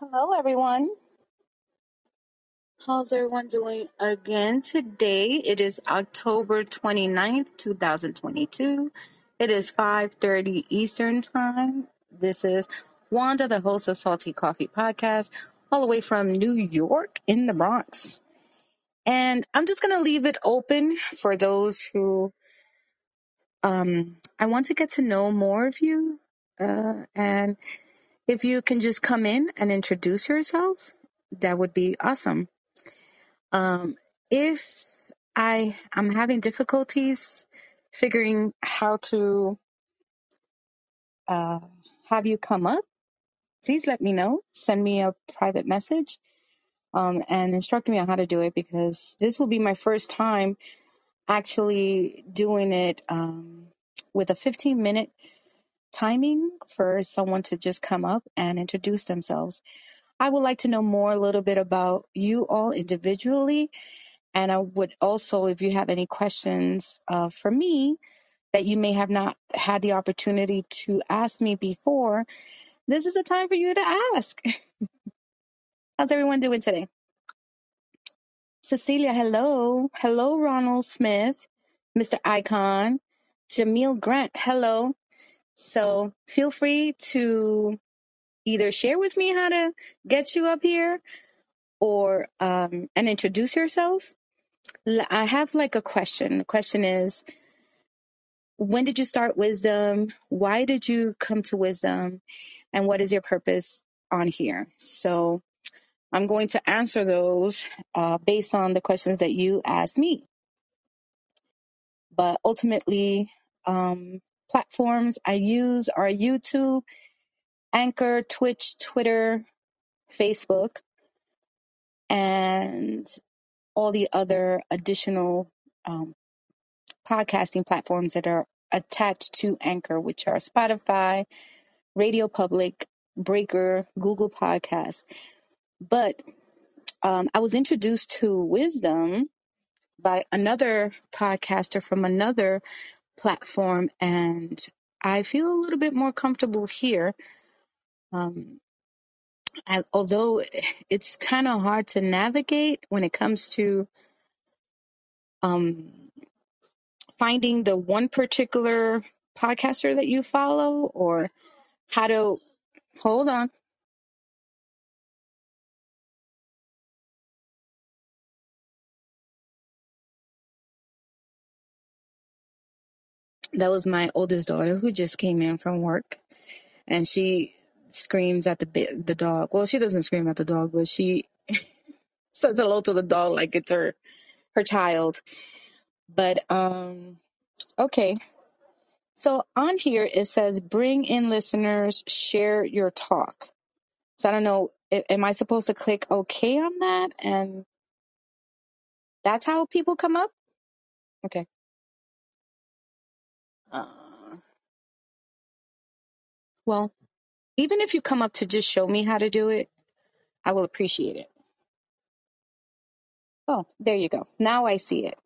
Hello, everyone. How's everyone doing again today? It is October 29th, 2022. It is 5.30 Eastern Time. This is Wanda, the host of Salty Coffee Podcast, all the way from New York in the Bronx. And I'm just going to leave it open for those who um, I want to get to know more of you. Uh, and if you can just come in and introduce yourself, that would be awesome. Um, if I am having difficulties figuring how to uh, have you come up, please let me know. Send me a private message um, and instruct me on how to do it because this will be my first time actually doing it um, with a 15 minute timing for someone to just come up and introduce themselves. I would like to know more a little bit about you all individually And I would also, if you have any questions uh, for me that you may have not had the opportunity to ask me before, this is a time for you to ask. How's everyone doing today? Cecilia, hello. Hello, Ronald Smith, Mr. Icon, Jamil Grant, hello. So feel free to either share with me how to get you up here or um, and introduce yourself. I have like a question. The question is, when did you start wisdom? Why did you come to wisdom? And what is your purpose on here? So I'm going to answer those uh, based on the questions that you asked me. But ultimately, um, platforms I use are YouTube, Anchor, Twitch, Twitter, Facebook, and all the other additional um, podcasting platforms that are attached to Anchor, which are Spotify, Radio Public, Breaker, Google Podcasts. But um, I was introduced to wisdom by another podcaster from another platform, and I feel a little bit more comfortable here. Um, as, although it's kind of hard to navigate when it comes to um, finding the one particular podcaster that you follow or how to hold on. That was my oldest daughter who just came in from work. and she screams at the the dog. Well, she doesn't scream at the dog, but she says hello to the dog like it's her her child. But um, okay. So on here it says bring in listeners, share your talk. So I don't know. Am I supposed to click OK on that? And that's how people come up. Okay. Uh, well, even if you come up to just show me how to do it, I will appreciate it. Oh, there you go. Now I see it.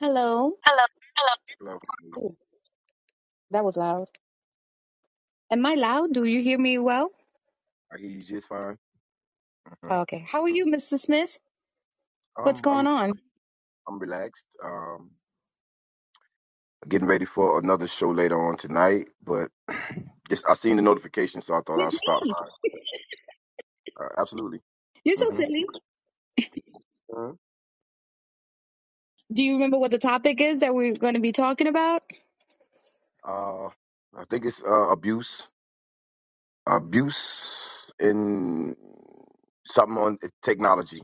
Hello. Hello. Hello. Oh, that was loud. Am I loud? Do you hear me well? I hear you just fine. hmm Okay. How are you, Mr. Smith? What's Um, going I'm on? I'm relaxed. Um, getting ready for another show later on tonight, but just I seen the notification, so I thought With I'll stop me. by. Uh, absolutely. You're so hmm silly. uh Do you remember what the topic is that we're going to be talking about? I think it's uh, abuse, abuse in something on technology,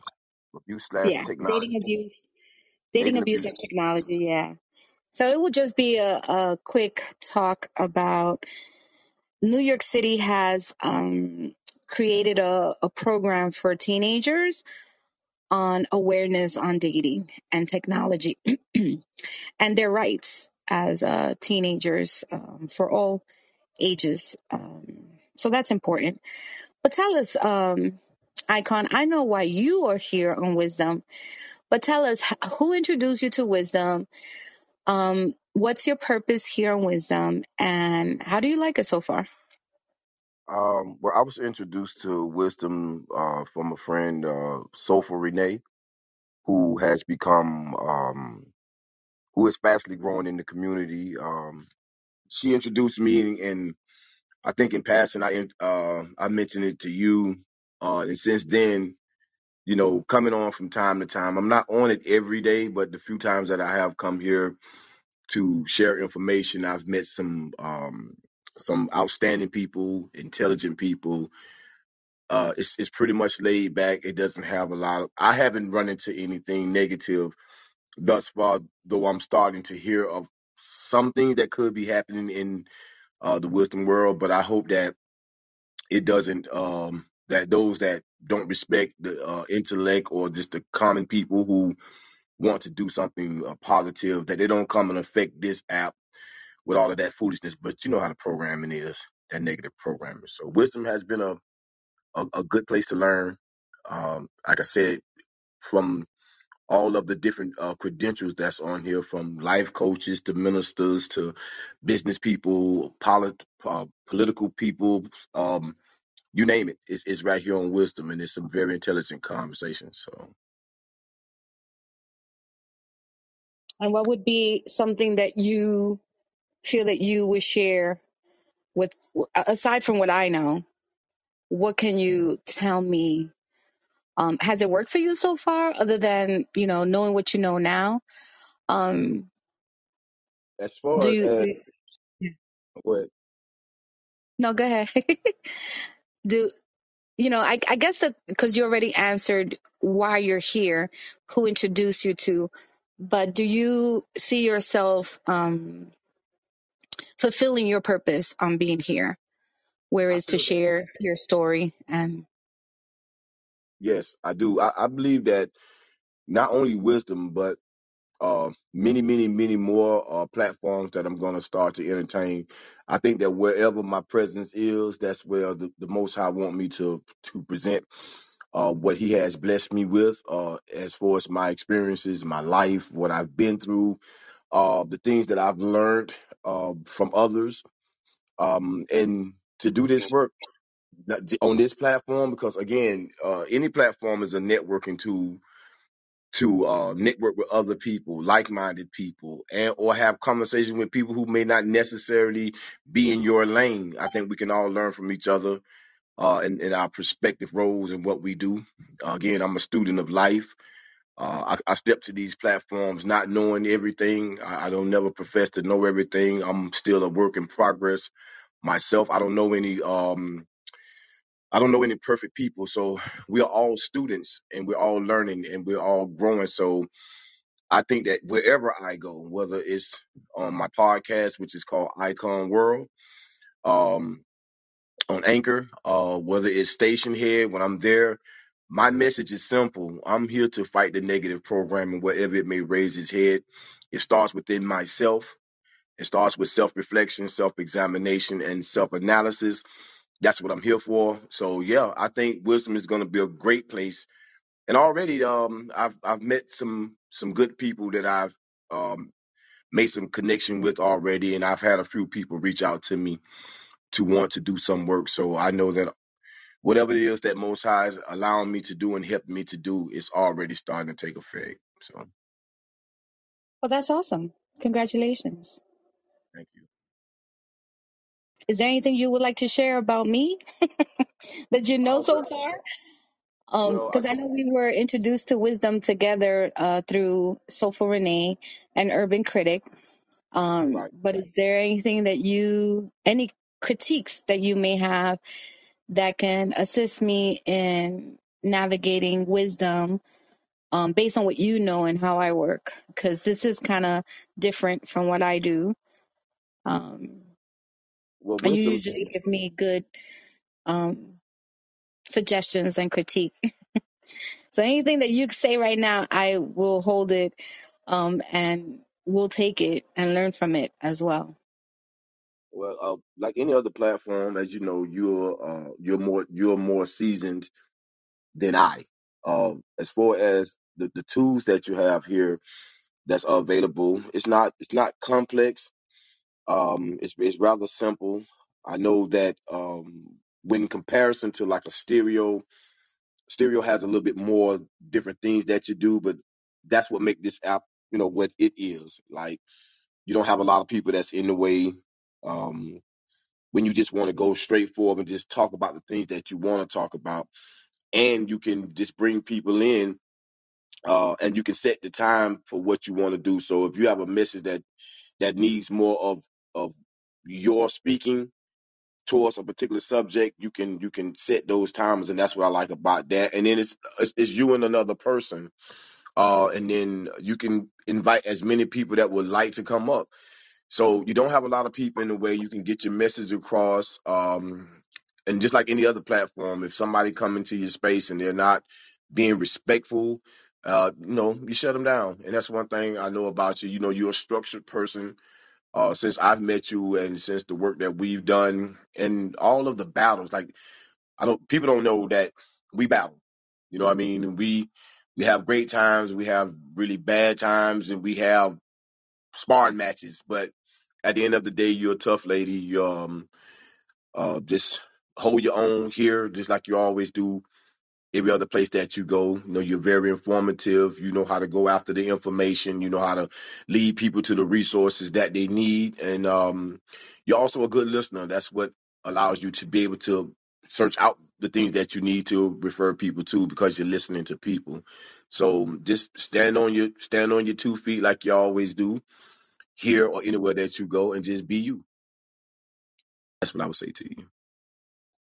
abuse slash Yeah, dating technology, abuse. Dating dating abuse abuse. and technology. Yeah. So it will just be a, a quick talk about New York City has um, created a, a program for teenagers on awareness on dating and technology and their rights as uh, teenagers um, for all ages. Um, so that's important. But tell us, um, Icon, I know why you are here on Wisdom, but tell us who introduced you to Wisdom? Um, what's your purpose here on Wisdom, and how do you like it so far? Um, well, I was introduced to wisdom uh, from a friend, uh, Sofa Renee, who has become, um, who is fastly growing in the community. Um, she introduced me, and, I think in passing, I uh, I mentioned it to you, uh, and since then, you know, coming on from time to time. I'm not on it every day, but the few times that I have come here to share information, I've met some um, some outstanding people, intelligent people Uh, it's it's pretty much laid back. It doesn't have a lot of. I haven't run into anything negative thus far, though I'm starting to hear of something that could be happening in uh, the wisdom world. But I hope that it doesn't. Um, that those that don't respect the uh, intellect or just the common people who want to do something uh, positive, that they don't come and affect this app with all of that foolishness. But you know how the programming is, that negative programming. So wisdom has been a a, a good place to learn. Um, like I said, from all of the different uh, credentials that's on here, from life coaches to ministers to business people, polit- uh, political people, um, you name it. It's, it's right here on Wisdom, and it's some very intelligent conversations. So And what would be something that you feel that you would share with, aside from what I know? What can you tell me? Um, has it worked for you so far, other than you know knowing what you know now? Um, as do far you? as Do, what no, go ahead. do you know? I, I guess because you already answered why you're here, who introduced you to, but do you see yourself um, fulfilling your purpose on being here? Where I is to feel share your story and yes, I do. I, I believe that not only wisdom, but uh, many, many, many more uh, platforms that I'm going to start to entertain. I think that wherever my presence is, that's where the, the Most High want me to to present uh, what He has blessed me with, uh, as far as my experiences, my life, what I've been through, uh, the things that I've learned uh, from others, um, and to do this work on this platform because again, uh, any platform is a networking tool to uh, network with other people, like-minded people, and or have conversations with people who may not necessarily be in your lane. I think we can all learn from each other uh, in, in our perspective roles and what we do. Again, I'm a student of life. Uh, I, I step to these platforms not knowing everything. I, I don't never profess to know everything. I'm still a work in progress myself. I don't know any. Um, I don't know any perfect people. So we are all students and we're all learning and we're all growing. So I think that wherever I go, whether it's on my podcast, which is called Icon World, um, on Anchor, uh, whether it's Station Head, when I'm there, my message is simple. I'm here to fight the negative programming wherever it may raise its head. It starts within myself. It starts with self reflection, self examination, and self analysis. That's what I'm here for. So yeah, I think wisdom is going to be a great place. And already, um, I've I've met some some good people that I've um made some connection with already, and I've had a few people reach out to me to want to do some work. So I know that whatever it is that Most High is allowing me to do and helping me to do is already starting to take effect. So well, that's awesome. Congratulations. thank you. Is there anything you would like to share about me that you know Uh, so far? Um, well, I because I know we were introduced to wisdom together uh, through Soulful Renee and Urban Critic. Um, right. but is there anything that you, any critiques that you may have that can assist me in navigating wisdom um, based on what you know and how I work? Because this is kind of different from what I do. Um, Well, and you usually give me good um, suggestions and critique. So anything that you say right now, I will hold it um, and we'll take it and learn from it as well. Well, uh, like any other platform, as you know, you're uh, you're more you're more seasoned than I. Um, as far as the, the tools that you have here that's available, it's not it's not complex. Um, it's it's rather simple. I know that um, when in comparison to like a stereo, stereo has a little bit more different things that you do, but that's what make this app, you know, what it is. Like you don't have a lot of people that's in the way. Um, when you just want to go straight forward and just talk about the things that you want to talk about, and you can just bring people in uh, and you can set the time for what you want to do. So if you have a message that that needs more of of your speaking towards a particular subject, you can you can set those times, and that's what I like about that. And then it's it's, it's you and another person, uh, and then you can invite as many people that would like to come up. So you don't have a lot of people in the way. You can get your message across. Um, and just like any other platform, if somebody come into your space and they're not being respectful, uh, you know, you shut them down. And that's one thing I know about you. You know, you're a structured person. Uh, since I've met you and since the work that we've done and all of the battles, like I don't, people don't know that we battle. You know what I mean? We, we have great times. We have really bad times and we have sparring matches, but at the end of the day, you're a tough lady. You um uh just hold your own here, just like you always do every other place that you go. You know, you're very informative. You know how to go after the information. You know how to lead people to the resources that they need, and um, you're also a good listener. That's what allows you to be able to search out the things that you need to refer people to because you're listening to people. So just stand on your stand on your two feet like you always do here or anywhere that you go and just be you. That's what I would say to you.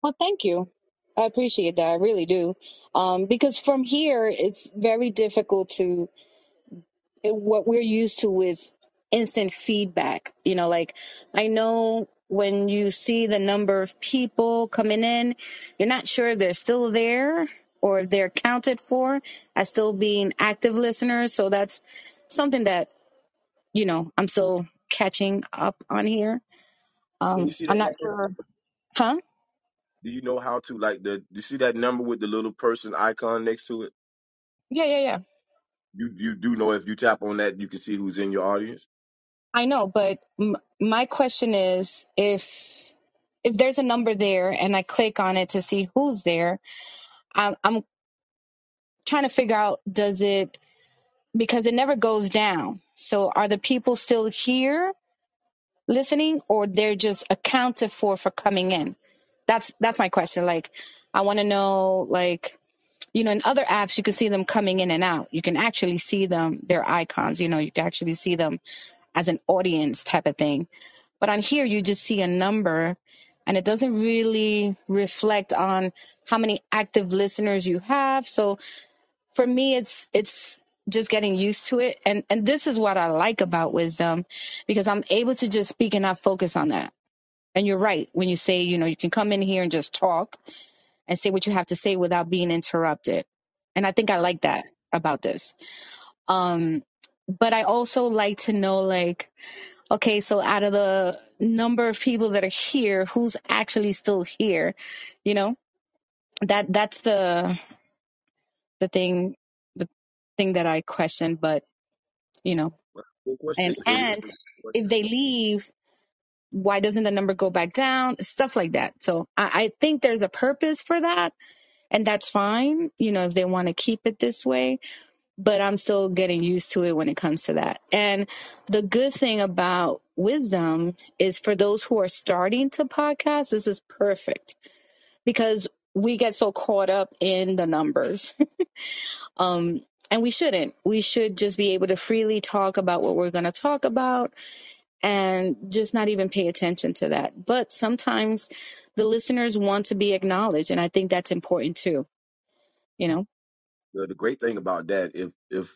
Well, thank you. I appreciate that. I really do. Um, because from here, it's very difficult to, what we're used to is instant feedback. You know, like I know when you see the number of people coming in, you're not sure if they're still there or if they're counted for as still being active listeners. So that's something that, you know, I'm still catching up on here. Um, I'm not sure. Huh? Do you know how to like the you see that number with the little person icon next to it? Yeah, yeah, yeah. You you do know if you tap on that you can see who's in your audience? I know, but m- my question is if if there's a number there and I click on it to see who's there, I'm, I'm trying to figure out does it because it never goes down. So are the people still here listening, or they're just accounted for for coming in? That's that's my question. Like, I want to know, like, you know, in other apps you can see them coming in and out. You can actually see them, their icons. You know, you can actually see them as an audience type of thing But on here, you just see a number and it doesn't really reflect on how many active listeners you have. So for me, it's, it's, just getting used to it and and this is what i like about wisdom because i'm able to just speak and not focus on that and you're right when you say you know you can come in here and just talk and say what you have to say without being interrupted and i think i like that about this um but i also like to know like Okay, so out of the number of people that are here, who's actually still here? You know, that that's the the thing the thing that I question, but you know, Good question. and It's a good and if they leave, why doesn't the number go back down? Stuff like that. So I, I think there's a purpose for that, and that's fine. You know, if they want to keep it this way but I'm still getting used to it when it comes to that. And the good thing about wisdom is for those who are starting to podcast, this is perfect because we get so caught up in the numbers. um, and we shouldn't. We should just be able to freely talk about what we're going to talk about and just not even pay attention to that. But sometimes the listeners want to be acknowledged. And I think that's important too, you know? the, the great thing about that if if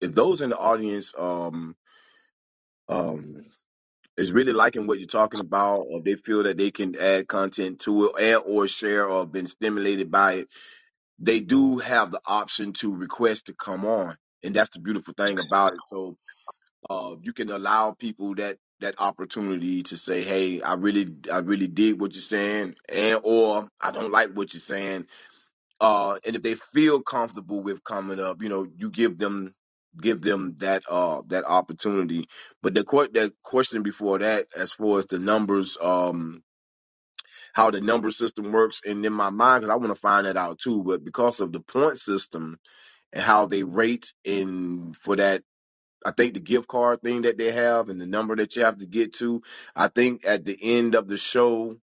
if those in the audience um um is really liking what you're talking about or they feel that they can add content to it and or share or been stimulated by it they do have the option to request to come on and that's the beautiful thing about it so uh, you can allow people that that opportunity to say, "Hey, I really, I really dig what you're saying," and or I don't like what you're saying. uh, and if they feel comfortable with coming up, you know, you give them give them that uh that opportunity. But the que- that question before that, as far as the numbers, um, how the number system works, and in my mind, because I want to find that out too. But because of the point system and how they rate in for that. I think the gift card thing that they have and the number that you have to get to. I think at the end of the show,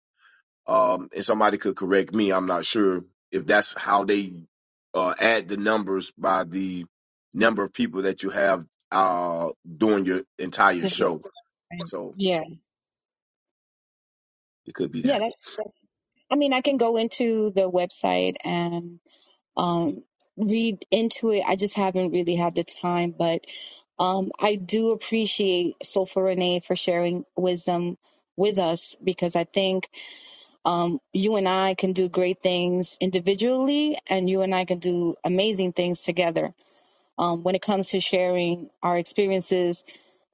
um, and somebody could correct me. I'm not sure if that's how they uh, add the numbers by the number of people that you have uh, during your entire show. So Yeah. it could be Yeah, that. that's that's I mean, I can go into the website and um read into it. I just haven't really had the time, but um I do appreciate Sofa Renee for sharing wisdom with us because I think um you and I can do great things individually and you and I can do amazing things together. Um when it comes to sharing our experiences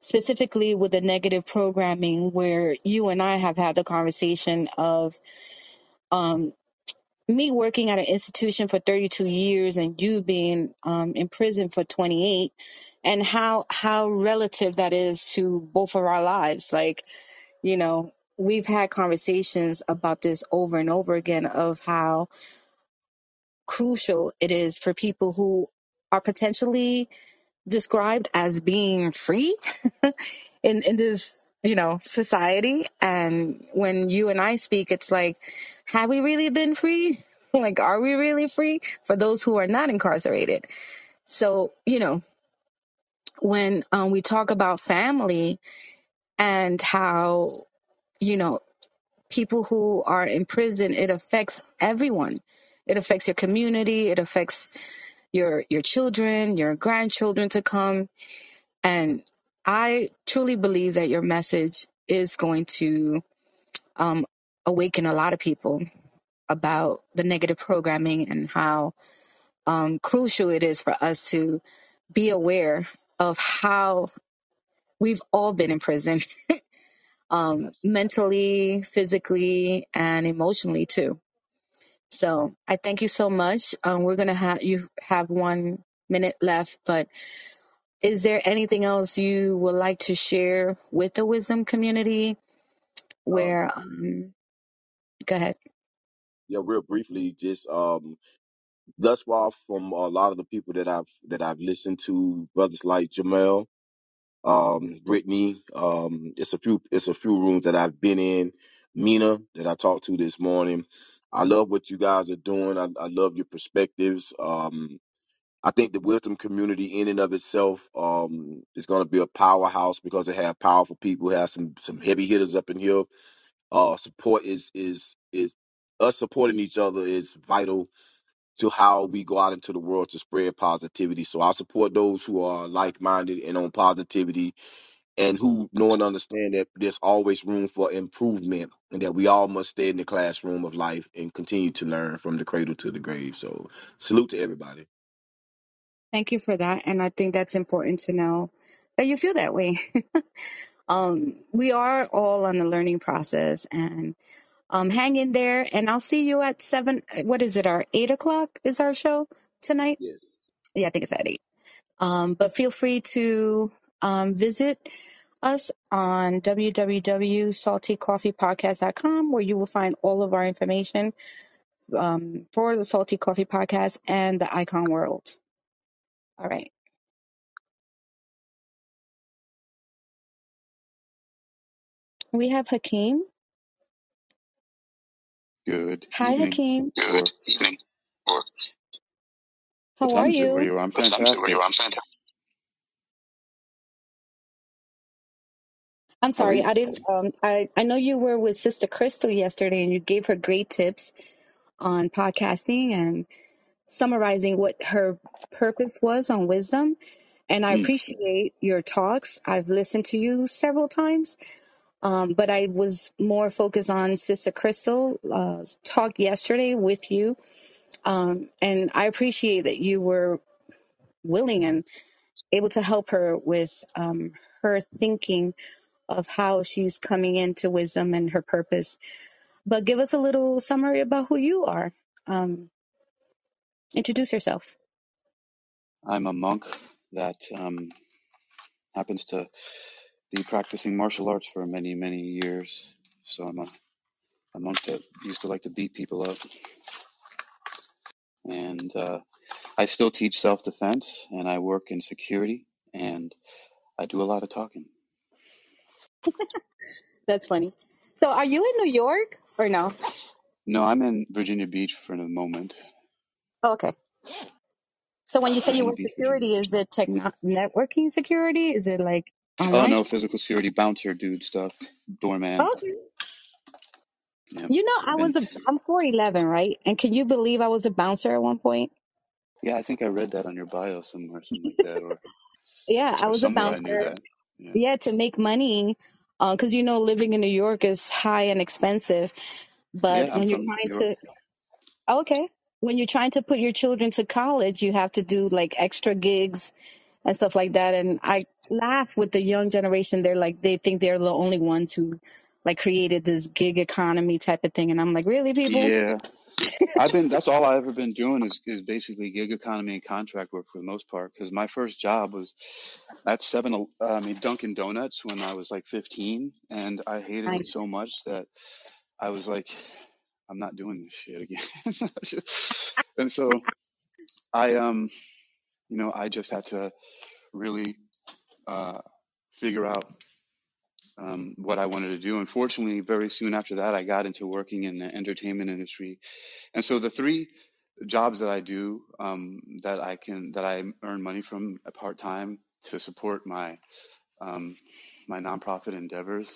specifically with the negative programming where you and I have had the conversation of um, me working at an institution for 32 years and you being um, in prison for 28 and how how relative that is to both of our lives. Like you know we've had conversations about this over and over again of how crucial it is for people who are potentially described as being free in in this you know society. And when you and I speak it's like have we really been free? Like are we really free for those who are not incarcerated? So you know when um, we talk about family and how you know people who are in prison it affects everyone. It affects your community. It affects your your children your grandchildren to come. And i truly believe that your message is going to um, awaken a lot of people about the negative programming and how um, crucial it is for us to be aware of how we've all been in prison, um, mentally, physically, and emotionally too. So I thank you so much. Um, we're gonna have you have one minute left, but is there anything else you would like to share with the wisdom community? Um, Where, um, go ahead. yeah, real briefly, just um, thus far from a lot of the people that I've that I've listened to, brothers like Jamel. um, Brittany. Um, it's a few, it's a few rooms that I've been in. Mina that I talked to this morning. I love what you guys are doing. I, I love your perspectives. Um, I think the wisdom community in and of itself um, is going to be a powerhouse because it have powerful people. Have some some heavy hitters up in here. Uh, support is is is us supporting each other is vital to how we go out into the world to spread positivity. So I support those who are like minded and on positivity and who know and understand that there's always room for improvement and that we all must stay in the classroom of life and continue to learn from the cradle to the grave. So salute to everybody. Thank you for that. And I think that's important to know that you feel that way. um, we are all on the learning process and um, hang in there. And I'll see you at seven. What is it? Our eight o'clock is our show tonight. Yes. Yeah, I think it's at eight. Um, but feel free to um, visit us on www.saltycoffeepodcast.com where you will find all of our information um, for the Salty Coffee Podcast and the Icon World. All right. We have Hakeem. Good Hi, evening. Hakeem. Or Good evening. Or what How are time is it where you? you are? I'm what time is it where you fantastic. are? I'm fantastic. I'm How are sorry, you? I didn't. Um, I I know you were with Sister Crystal yesterday, and you gave her great tips on podcasting and summarizing what her purpose was on wisdom. And I Mm, appreciate your talks. I've listened to you several times, um, but I was more focused on Sister Crystal uh, talk yesterday with you, um, and I appreciate that you were willing and able to help her with um, her thinking of how she's coming into wisdom and her purpose. But give us a little summary about who you are. Introduce yourself. I'm a monk that um, happens to be practicing martial arts for many, many years. So I'm a, a monk that used to like to beat people up. And uh, I still teach self defense and I work in security and I do a lot of talking. That's funny. So, are you in New York or no? No, I'm in Virginia Beach for the moment. Oh, okay. So, when you say you work security, is it techno- networking security? Is it like Oh online? no, physical security, bouncer dude stuff, doorman. Okay. You know, I was a I'm 4'11, right? And can you believe I was a bouncer at one point? Yeah, I think I read that on your bio somewhere, something like that, or Yeah, I or was a somewhere I knew bouncer. that. Yeah. Yeah, to make money, uh, because you know, living in New York is high and expensive. But Yeah, I'm when you're from New trying York. to, oh, okay, when you're trying to put your children to college, you have to do like extra gigs and stuff like that. And I laugh with the young generation. They're like, they think they're the only ones who like created this gig economy type of thing. And I'm like, really, people? Yeah, I've been. That's all I've ever been doing is is basically gig economy and contract work for the most part. Because my first job was at Seven, uh, I mean Dunkin' Donuts when I was like 15, and I hated it so much that I was like, I'm not doing this shit again. and so I um, you know, I just had to really uh figure out um, what I wanted to do. Unfortunately, very soon after that, I got into working in the entertainment industry, and so the three jobs that I do um, that I can that I earn money from part time to support my um, my nonprofit endeavors,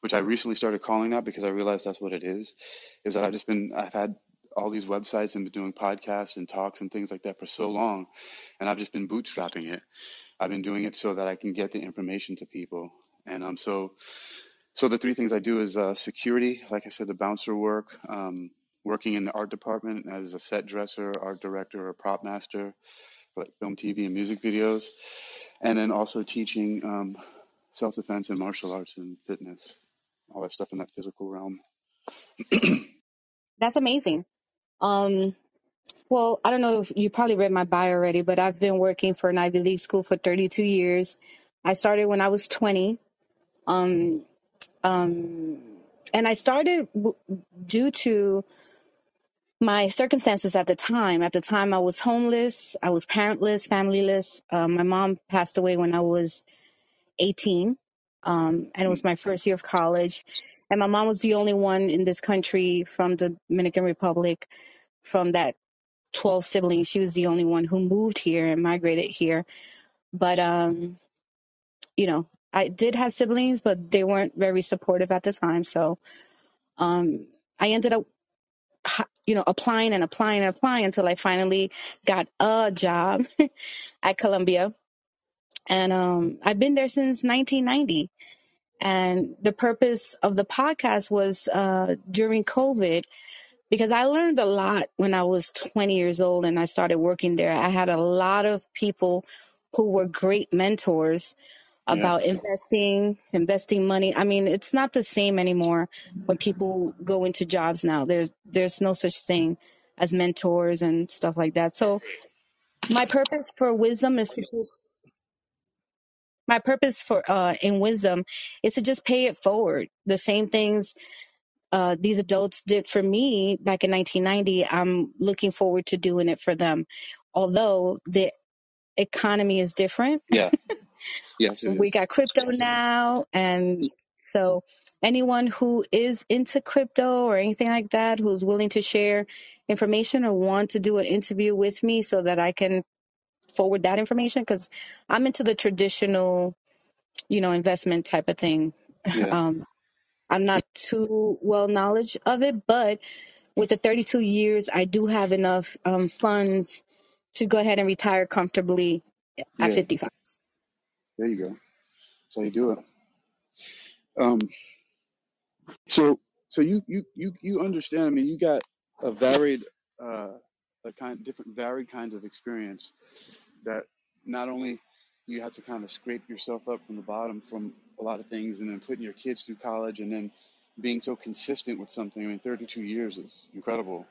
which I recently started calling that because I realized that's what it is, is that I've just been I've had all these websites and been doing podcasts and talks and things like that for so long, and I've just been bootstrapping it. I've been doing it so that I can get the information to people, and um, so so the three things I do is uh, security, like I said, the bouncer work, um, working in the art department as a set dresser, art director, or prop master, for like film, TV, and music videos, and then also teaching um, self-defense and martial arts and fitness, all that stuff in that physical realm. That's amazing. Um, well, I don't know if you probably read my bio already, but I've been working for an Ivy League school for 32 years. I started when I was 20. Um, um, and I started w- due to my circumstances at the time. At the time, I was homeless, I was parentless, familyless. Um, my mom passed away when I was 18, um, and it was my first year of college. And my mom was the only one in this country from the Dominican Republic from that 12 siblings. She was the only one who moved here and migrated here. But, um, you know, I did have siblings, but they weren't very supportive at the time. So um, I ended up, you know, applying and applying and applying until I finally got a job at Columbia. And um, I've been there since 1990. And the purpose of the podcast was uh, during COVID because I learned a lot when I was 20 years old and I started working there. I had a lot of people who were great mentors Yeah, about investing, investing money. I mean, it's not the same anymore when people go into jobs now. There's there's no such thing as mentors and stuff like that. So my purpose for wisdom is to just my purpose for uh in wisdom is to just pay it forward. The same things uh, these adults did for me back in 1990, I'm looking forward to doing it for them. Although the economy is different, yeah, yes, we got crypto now. And so, anyone who is into crypto or anything like that, who's willing to share information or want to do an interview with me so that I can forward that information, because I'm into the traditional, you know, investment type of thing. Yeah, Um, I'm not too well knowledge of it, but with the 32 years, I do have enough um, funds to go ahead and retire comfortably at yeah. 55. There you go. That's how you do it. Um, So, so you you you you understand? I mean, you got a varied, uh, a kind different varied kinds of experience that not only you have to kind of scrape yourself up from the bottom from a lot of things, and then putting your kids through college, and then being so consistent with something. I mean, 32 years is incredible.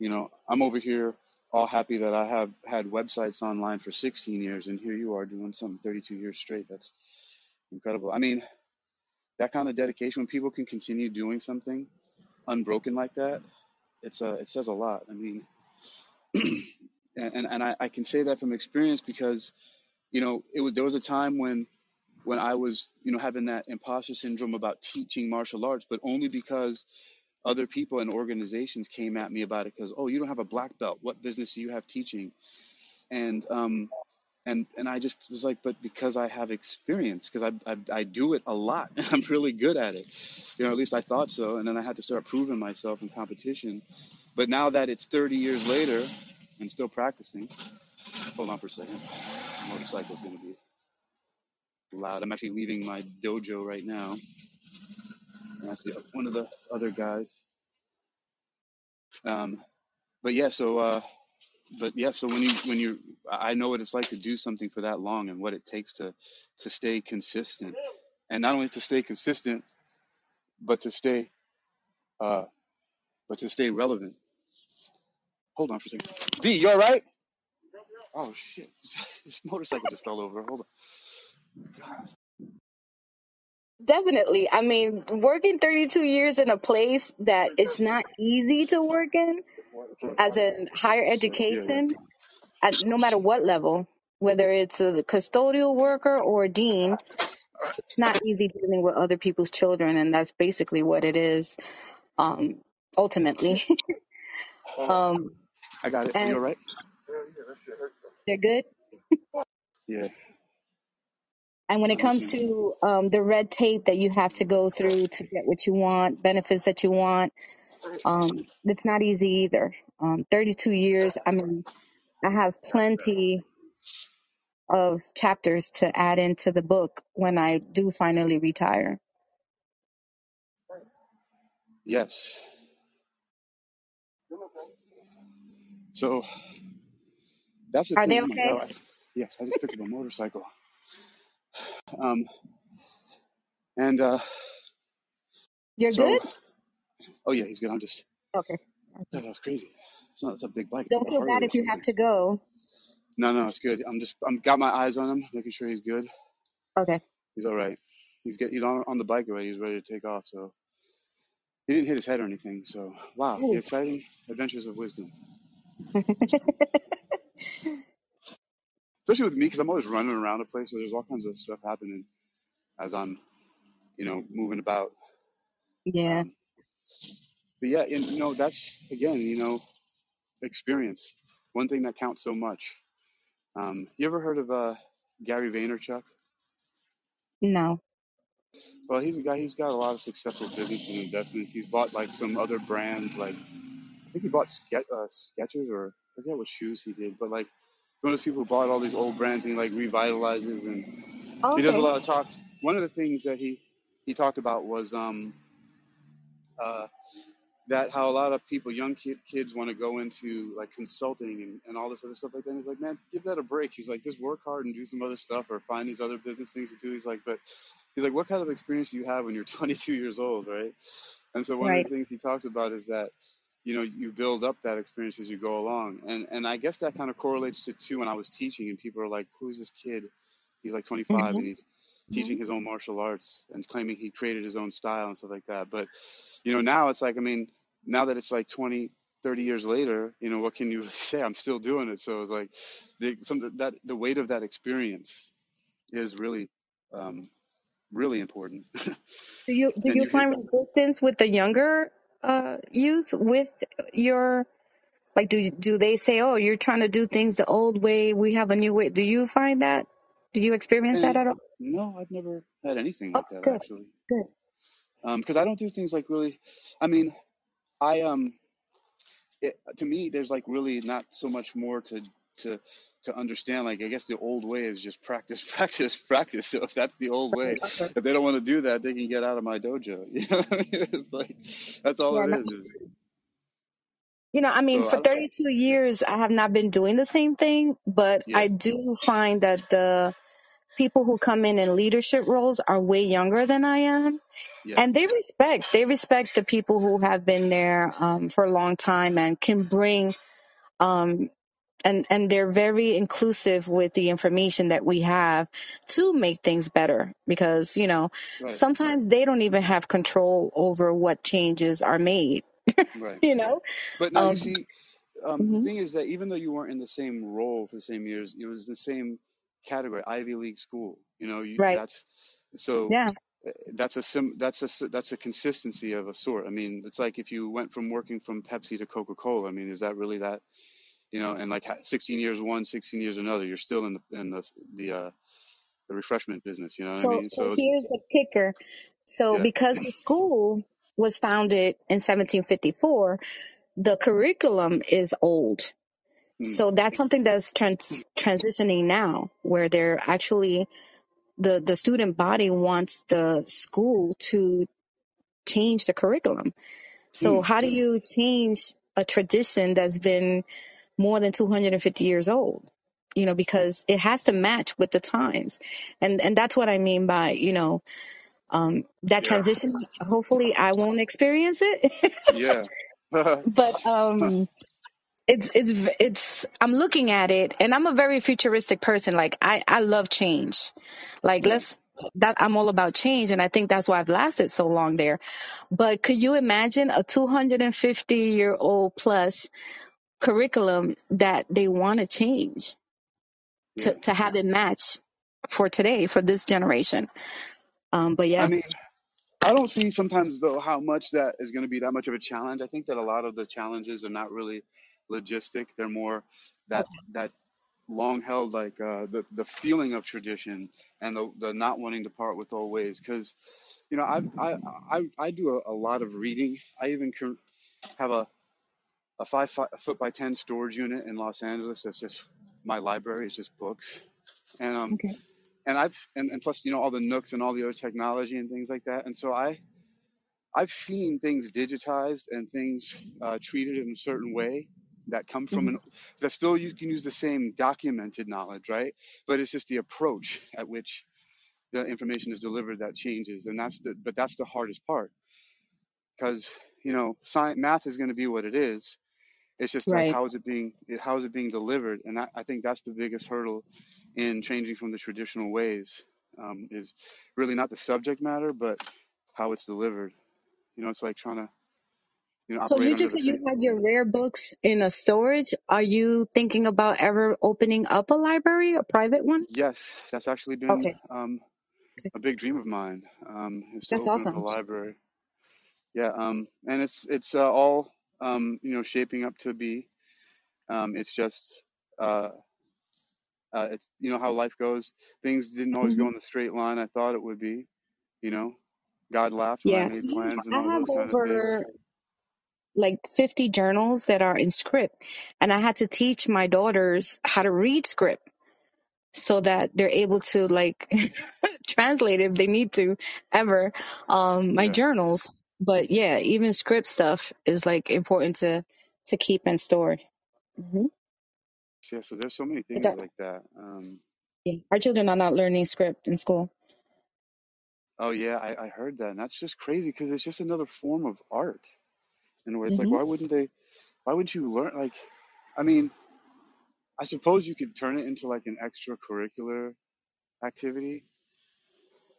You know, I'm over here. all happy that I have had websites online for 16 years, and here you are doing something 32 years straight. That's incredible. I mean, that kind of dedication when people can continue doing something unbroken like that, it's a, it says a lot. I mean, and and, I, I can say that from experience because you know it was there was a time when when I was you know having that imposter syndrome about teaching martial arts, but only because other people and organizations came at me about it because oh you don't have a black belt, what business do you have teaching? And um and and I just was like, but because I have experience, because I, I I do it a lot, I'm really good at it, you know. At least I thought so, and then I had to start proving myself in competition. But now that it's 30 years later, and still practicing. Hold on for a second. The motorcycle's gonna be loud. I'm actually leaving my dojo right now, and see one of the other guys. Um, but yeah, so uh, but yeah, so when you when you, I know what it's like to do something for that long and what it takes to to stay consistent, and not only to stay consistent, but to stay uh, but to stay relevant. Hold on for a second. B, you all right? Oh shit, this motorcycle just fell over. Hold on. Definitely. I mean, working 32 years in a place that it's not easy to work in, as in higher education, at no matter what level, whether it's a custodial worker or a dean, it's not easy dealing with other people's children, and that's basically what it is. Um, ultimately, um, I got it. You and all right? they're good. Yeah, And when it I'm comes listening. to um, the red tape that you have to go through to get what you want, benefits that you want, um, it's not easy either. Um, 32 years. I mean, I have plenty of chapters to add into the book when I do finally retire. Yes. So that's the Are thing. they okay? I, yes, I just picked up a motorcycle. Um, and uh, You're so, good? oh yeah, he's good. I'm just. Okay. Yeah, that was crazy. It's not. It's a big bike. It's Don't like a feel bad or if you have something. to go. No, no, it's good. I'm just. I'm got my eyes on him, making sure he's good. Okay. He's all right. He's get. He's on on the bike already. He's ready to take off. So he didn't hit his head or anything. So wow, the Ooh. exciting adventures of wisdom. Especially with me, because I'm always running around the place. So there's all kinds of stuff happening as I'm, you know, moving about. yeah. Um, but yeah, and you know, that's again, you know, experience. One thing that counts so much. Um, you ever heard of uh, Gary Vaynerchuk? No. Well, he's a guy. He's got a lot of successful business and investments. He's bought like some other brands. Like think he bought Ske- uh, Skechers or I forget what shoes he did. But like one of those people who bought all these old brands and he like revitalizes and he does a lot of talks. One of the things that he he talked about was um, uh, that how a lot of people, young kid, kids, want to go into like consulting and, and all this other stuff like that. And he's like, man, give that a break. He's like, just work hard and do some other stuff or find these other business things to do. He's like, but he's like, what kind of experience do you have when you're 22 years old, right? And so one of the things he talks about is that you know you build up that experience as you go along, and and I guess that kind of correlates to too when I was teaching and people are like, who's this kid? He's like 25 hmm and he's teaching his own martial arts and claiming he created his own style and stuff like that. But you know now it's like I mean now that it's like 20 30 years later you know what can you say? I'm still doing it. So it's like the some that the weight of that experience is really um really important. Do you do you you find resistance with the younger uh, youth with your like do do they say oh you're trying to do things the old way. We have a new way. Do you find that? Do you experience that and at all? no i've never had anything oh like that good actually. good. Um because i don't do things like really i mean i um it, to me, there's like really not so much more to to to understand. Like I guess the old way is just practice, practice, practice. So if that's the old way, if they don't want to do that, they can get out of my dojo. You know, I mean? it's like that's all yeah it is. Is you know i mean so for I 32 years i have not been doing the same thing but yeah i do find that the people who come in in leadership roles are way younger than i am yeah and they respect they respect the people who have been there um, for a long time and can bring um, and and they're very inclusive with the information that we have to make things better because you know Right. sometimes they don't even have control over what changes are made Right. you know But now you um see, um, the mhm, thing is that even though you weren't in the same role for the same years, it was the same category, Ivy League school. You know, you right that's so yeah uh, that's a sim that's a s- that's a consistency of a sort. I mean, it's like if you went from working from Pepsi to Coca-Cola. I mean, is that really that? You know, and like 16 years one, 16 years another, you're still in the in the the uh the refreshment business. You know what I so mean? so So here's the kicker so yeah. because the school was founded in 1754 the curriculum is old Mm, so that's something that's trans- transitioning now where they're actually the the student body wants the school to change the curriculum so mm, how do you change a tradition that's been more than 250 years old you know because it has to match with the times. And and that's what i mean by you know um that yeah. transition hopefully i won't experience it. Yeah. but um it's it's it's i'm looking at it and i'm a very futuristic person. Like i i love change. Like let's that i'm all about change and i think that's why i've lasted so long there. But could you imagine a 250 year old plus curriculum that they want to change to Yeah. to have it match for today for this generation um but yeah I mean, I don't see sometimes though how much that is going to be that much of a challenge. I think that a lot of the challenges are not really logistic. They're more that that long held like uh, the the feeling of tradition and the the not wanting to part with old ways. Because you know I I I I do a, a lot of reading. I even have a a five fi- foot by ten storage unit in Los Angeles. That's just my library. It's just books. And um okay and I've and, and plus you know all the nooks and all the other technology and things like that. And so I I've seen things digitized and things uh, treated in a certain way that come from hmm an that still you can use the same documented knowledge, right? But it's just the approach at which the information is delivered that changes, and that's the but that's the hardest part because you know science math is going to be what it is. It's just like right how is it being how is it being delivered, and that, I think that's the biggest hurdle in changing from the traditional ways um, is really not the subject matter, but how it's delivered. You know, it's like trying to you know so you just said you had your rare books in a storage are you thinking about ever opening up a library a private one Yes, that's actually been okay um, a big dream of mine. Um, that's awesome. a library. Yeah, um, and it's it's uh, all um, you know shaping up to be. Um, it's just uh, uh, it's you know how life goes. Things didn't always go in the straight line I thought it would be. You know, God laughed when I Yeah, made plans and I all have those kind of things. over like 50 journals that are in script, and I had to teach my daughters how to read script so that they're able to like translate if they need to ever um my Yeah, journals. But yeah, even script stuff is like important to to keep and store. hmm yeah. So there's so many things a, like that. Um, yeah, our children are not learning script in school. oh yeah, I, I heard that, and that's just crazy because it's just another form of art. In a way, it's like hmm why wouldn't they? Why would you learn? Like, I mean I suppose you could turn it into like an extracurricular activity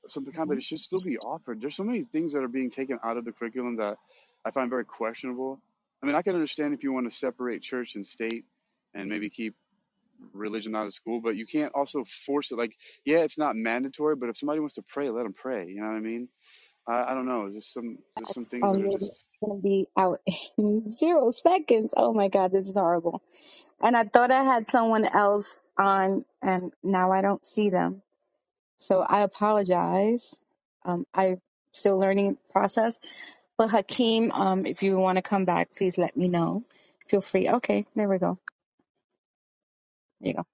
some kind, but mm-hmm. it should still be offered. There's so many things that are being taken out of the curriculum that I find very questionable. I mean, I can understand if you want to separate church and state and maybe keep religion out of school, but you can't also force it. Like, yeah, it's not mandatory, but if somebody wants to pray, let them pray. You know what I mean? I, I don't know. There's some there's some things that are just gonna be out in zero seconds. Oh my God, this is horrible. And I thought I had someone else on, and now I don't see them. So I apologize. Um, I'm still learning process. But Hakeem, um, if you want to come back, please let me know. Feel free. Okay, there we go. There you go.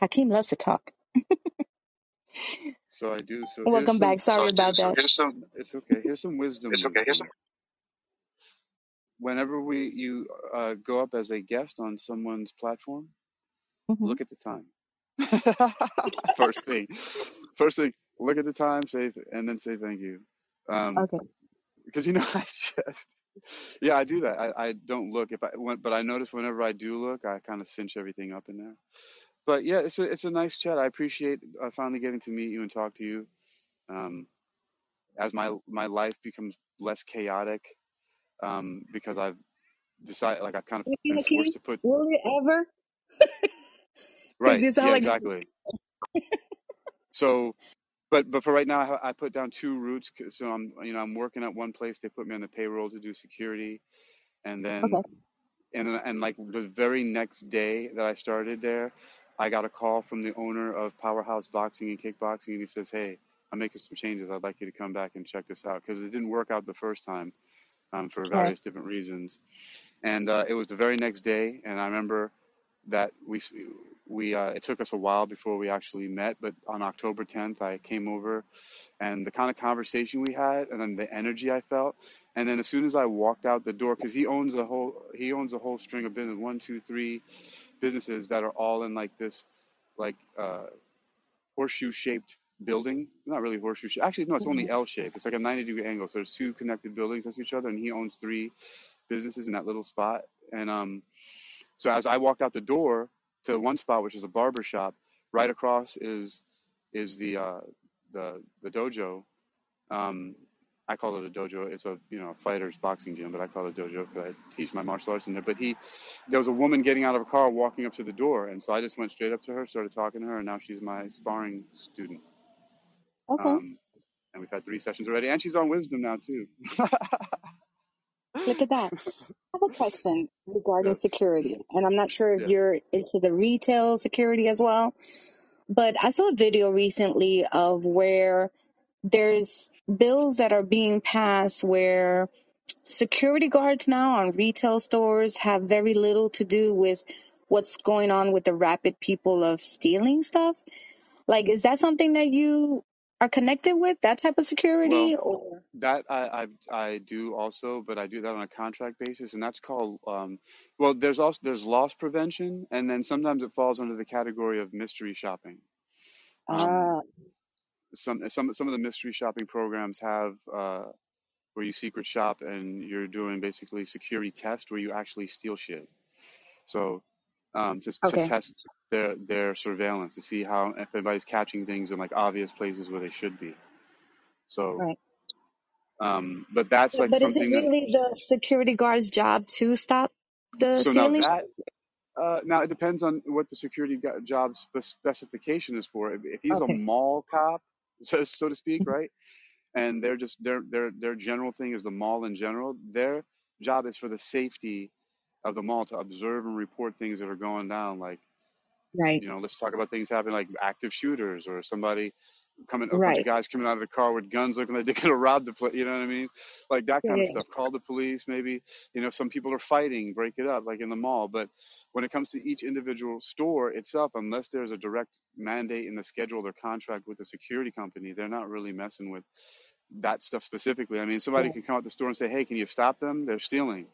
Hakeem loves to talk. so I do. So here's Welcome some. back. Sorry about that. It's okay. Here's some wisdom. It's okay. Guess what? Whenever we you uh, go up as a guest on someone's platform hmm look at the time. First thing, first thing, look at the time, say, and then say thank you. Um, Okay. because you know, I just, yeah, I do that. I, I don't look if I when, but I notice whenever I do look, I kind of cinch everything up in there. But yeah, it's a it's a nice chat. I appreciate uh, finally getting to meet you and talk to you. Um, as my my life becomes less chaotic, um, because I've decided like I've kind of been forced to put Will it ever? Right. sound Yeah, like exactly. So, but but for right now, I, I put down two routes. So I'm you know I'm working at one place. They put me on the payroll to do security, and then okay. and and like the very next day that I started there, I got a call from the owner of Powerhouse Boxing and Kickboxing, and he says, "Hey, I'm making some changes. I'd like you to come back and check this out because it didn't work out the first time um, for All right. various different reasons." And uh, it was the very next day, and I remember that we we uh, it took us a while before we actually met, but on October 10th, I came over and the kind of conversation we had and then the energy I felt. And then as soon as I walked out the door, because he owns a whole he owns a whole string of business, one, two, three businesses that are all in like this like uh, horseshoe shaped building. Not really horseshoe shaped. Actually, no, it's only Mhm. L shaped. It's like a 90 degree angle. So there's two connected buildings next to each other, and he owns three businesses in that little spot. And um, so as I walked out the door to one spot, which is a barber shop, right across is is the uh, the the dojo um, I call it a dojo. It's a you know a fighter's boxing gym, but I call it a dojo because I teach my martial arts in there. But he, there was a woman getting out of a car, walking up to the door, and so I just went straight up to her, started talking to her, and now she's my sparring student. Okay. Um, and we've had three sessions already, and she's on wisdom now too. Look at that. I have a question regarding security, and I'm not sure if yeah. you're into the retail security as well, but I saw a video recently of where there's bills that are being passed where security guards now on retail stores have very little to do with what's going on with the rapid people of stealing stuff. Like, is that something that you are connected with, that type of Well, security? Or that I, I I do also, but I do that on a contract basis, and that's called um, well, there's also there's loss prevention, and then sometimes it falls under the category of mystery shopping. Um, ah, some some some of the mystery shopping programs have uh, where you secret shop and you're doing basically security test where you actually steal shit. So um, just to okay, test their their surveillance to see how if anybody's catching things in like obvious places where they should be. So, right. um, but that's like but is it something that. really the security guard's job to stop the So now stealing? that uh, now it depends on what the security go- job specification is for. If, if he's a mall cop, so so to speak, right? and they're just their their their general thing is the mall in general. Their job is for the safety of the mall to observe and report things that are going down. Like right, you know, let's talk about things happening like active shooters or somebody coming, a bunch of guys coming out of the car with guns looking like they're gonna rob the place. You know what I mean? Like that Yeah, kind of stuff. Call the police, maybe. You know, some people are fighting, break it up, like in the mall. But when it comes to each individual store itself, unless there's a direct mandate in the schedule or contract with the security company, they're not really messing with that stuff specifically. I mean, somebody yeah. can come out the store and say, "Hey, can you stop them? They're stealing."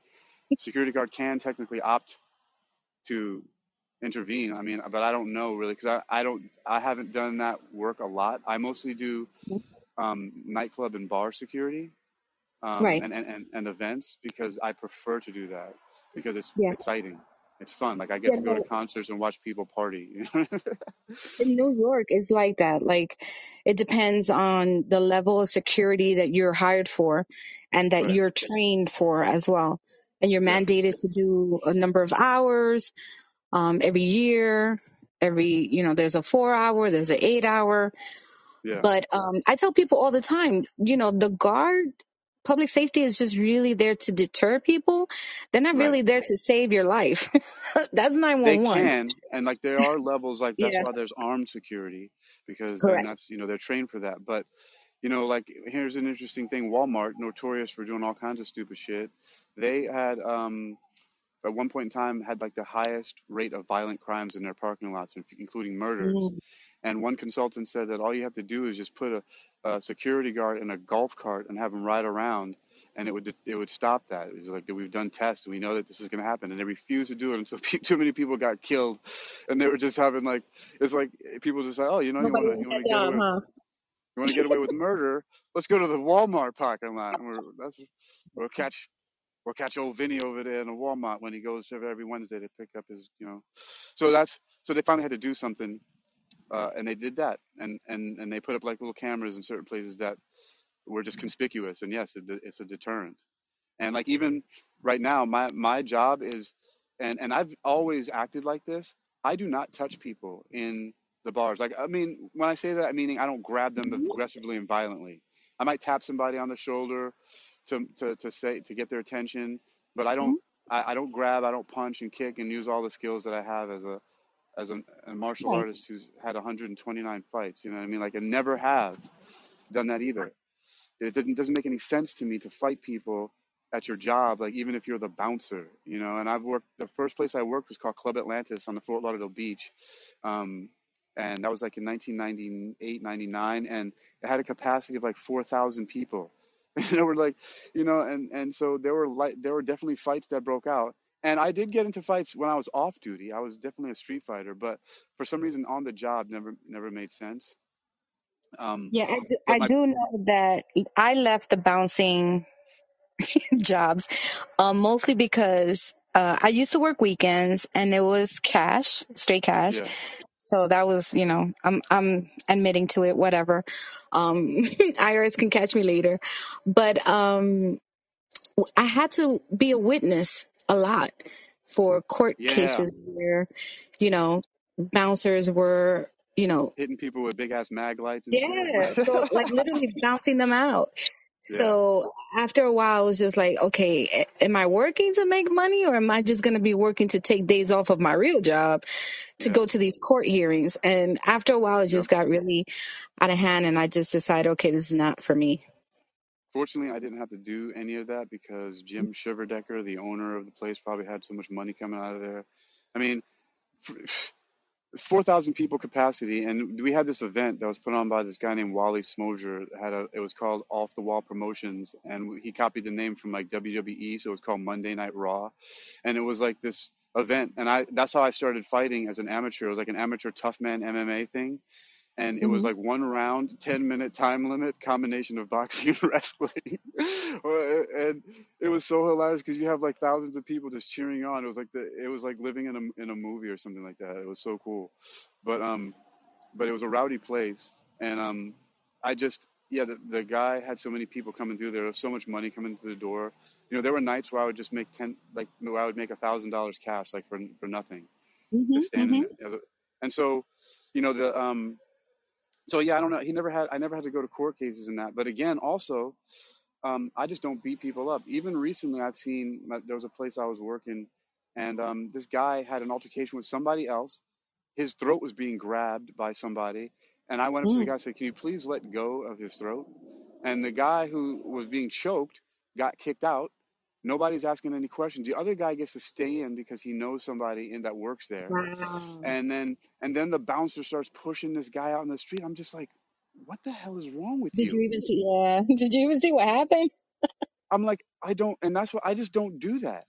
Security guard can technically opt to intervene. I mean, but I don't know really because I, I don't I haven't done that work a lot. I mostly do um, nightclub and bar security um, Right. and, and, and, events because I prefer to do that because it's Yeah. exciting. It's fun. Like I get Yeah. to go to concerts and watch people party. You know? in New York, it's like that. Like, it depends on the level of security that you're hired for and that right. you're trained for as well. And you're Yeah. mandated to do a number of hours um, every year. Every, you know, there's a four hour, there's an eight hour. Yeah. But um, I tell people all the time, you know, the guard, public safety is just really there to deter people. They're not Right. really there to save your life. That's 911. They 911. can, and like there are levels like that's Yeah, why there's armed security because that's you know they're trained for that. But you know like here's an interesting thing: Walmart, notorious for doing all kinds of stupid shit, they had um at one point in time had like the highest rate of violent crimes in their parking lots, including murders. Mm, And one consultant said that all you have to do is just put a, a security guard in a golf cart and have him ride around, and it would it would stop that. It's like we've done tests and we know that this is going to happen, and they refused to do it until too many people got killed, and they were just having like it's like people just like oh you know you Nobody want to you want to get away huh? you want to get away with murder let's go to the Walmart parking lot and we're, that's we'll catch or catch old Vinny over there in a Walmart when he goes there every Wednesday to pick up his, you know. So mm-hmm. that's so they finally had to do something, uh, and they did that, and and and they put up like little cameras in certain places that were just conspicuous, and yes, it, it's a deterrent. And like even mm-hmm. right now, my my job is, and and I've always acted like this. I do not touch people in the bars. Like I mean, when I say that, I meaning I don't grab them mm-hmm. aggressively and violently. I might tap somebody on the shoulder to to to say to get their attention, but I don't I, I don't grab, I don't punch and kick and use all the skills that I have as a as a, a martial Right. artist who's had 129 fights. You know what I mean? Like I never have done that either. It doesn't doesn't make any sense to me to fight people at your job, like even if you're the bouncer, you know. And I've worked. The first place I worked was called Club Atlantis on the Fort Lauderdale beach, um, and that was like in 1998, 99, and it had a capacity of like 4,000 people. And there were like, you know, and and so there were like there were definitely fights that broke out. And I did get into fights when I was off duty. I was definitely a street fighter, but for some reason on the job never never made sense. Um, Yeah, I do, I my do know that I left the bouncing jobs um, mostly because uh, I used to work weekends and it was cash, straight cash. yeah So that was, you know, I'm I'm admitting to it, whatever. Um, IRS can catch me later, but um, I had to be a witness a lot for court yeah cases where, you know, bouncers were, you know, hitting people with big ass mag lights and shit. Yeah, so like literally bouncing them out. Yeah, So after a while, I was just like, okay, a- am I working to make money or am I just going to be working to take days off of my real job to yeah, go to these court hearings? And after a while, it yep. just got really out of hand and I just decided, okay, this is not for me. Fortunately, I didn't have to do any of that because Jim Shiverdecker, the owner of the place, probably had so much money coming out of there. I mean, four thousand people capacity, and we had this event that was put on by this guy named Wally Smoger. Had a, it was called Off the Wall Promotions, and he copied the name from like WWE, so it was called Monday Night Raw, and it was like this event, and I that's how I started fighting as an amateur. It was like an amateur tough man MMA thing and it was hmm like one round, 10 minute time limit combination of boxing and wrestling. and it was so hilarious because you have like thousands of people just cheering on. It was like the, it was like living in a, in a movie or something like that. It was so cool. But, um, but it was a rowdy place. And, um, I just, yeah, the, the guy had so many people coming through there. Was so much money coming through the door. You know, there were nights where I would just make 10, like, where I would make a thousand dollars cash, like for, for nothing, hmm just hmm standing. And so, you know, the, um, so yeah, I don't know. He never had. I never had to go to court cases and that. But again, also, um, I just don't beat people up. Even recently, I've seen there was a place I was working, and um, this guy had an altercation with somebody else. His throat was being grabbed by somebody, and I went up to the guy and said, "Can you please let go of his throat?" And the guy who was being choked got kicked out. Nobody's asking any questions. The other guy gets to stay mm-hmm. in because he knows somebody in that works there Wow. and then and then the bouncer starts pushing this guy out in the street. I'm just like, what the hell is wrong with Did you you? even see? Yeah. Did you even see what happened? I'm like, I don't, and that's what I just don't do that.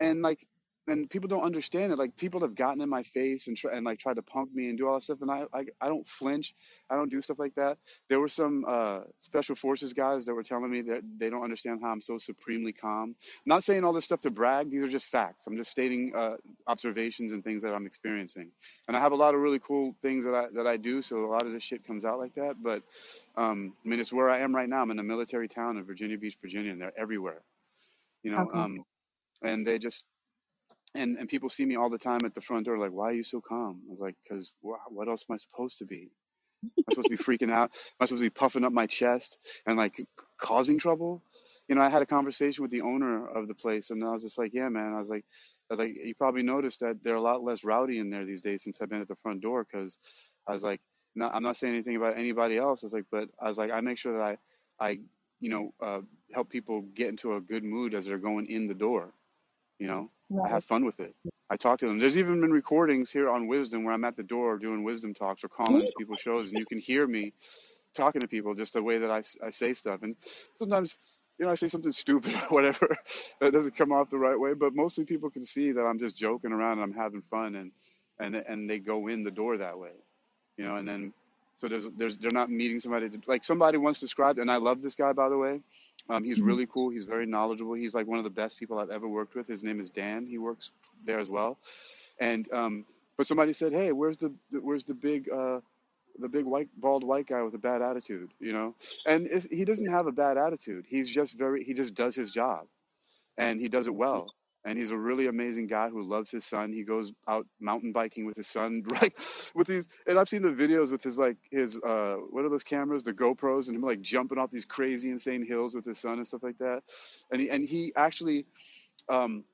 and like and people don't understand it. Like people have gotten in my face and try, and like tried to punk me and do all that stuff and I, I I don't flinch. I don't do stuff like that. There were some uh special forces guys that were telling me that they don't understand how I'm so supremely calm. I'm not saying all this stuff to brag. These are just facts. I'm just stating uh observations and things that I'm experiencing. And I have a lot of really cool things that I that I do so a lot of this shit comes out like that. But um I mean it's where I am right now. I'm in a military town in Virginia Beach Virginia and they're everywhere. You know Okay. um and they just and and people see me all the time at the front door like why are you so calm? I was like because wh- what else am i supposed to be? Am i supposed to be freaking out? Am i supposed to be puffing up my chest and like causing trouble? You know i had a conversation with the owner of the place and i was just like yeah man. I was like i was like you probably noticed that they're a lot less rowdy in there these days since i've been at the front door because i was like no, i'm not saying anything about anybody else. I was like but i was like i make sure that i i you know uh, help people get into a good mood as they're going in the door you know, I have fun with it. I talk to them. There's even been recordings here on Wisdom where I'm at the door doing wisdom talks or calling people's shows, and you can hear me talking to people just the way that I, I say stuff. And sometimes, you know, I say something stupid or whatever that doesn't come off the right way, but mostly people can see that I'm just joking around and I'm having fun, and and and they go in the door that way, you know. And then so there's there's they're not meeting somebody to, like somebody once described, and I love this guy by the way Um, he's Mhm. really cool. He's very knowledgeable. He's like one of the best people I've ever worked with. His name is Dan. He works there as well. And um, but somebody said, "Hey, where's the where's the big uh, the big white bald white guy with a bad attitude?" You know, and he doesn't have a bad attitude. He's just very he just does his job and he does it well. And he's a really amazing guy who loves his son. He goes out mountain biking with his son, right? with these. And I've seen the videos with his like his uh what are those cameras, the GoPros, and him like jumping off these crazy insane hills with his son and stuff like that. And he and he actually um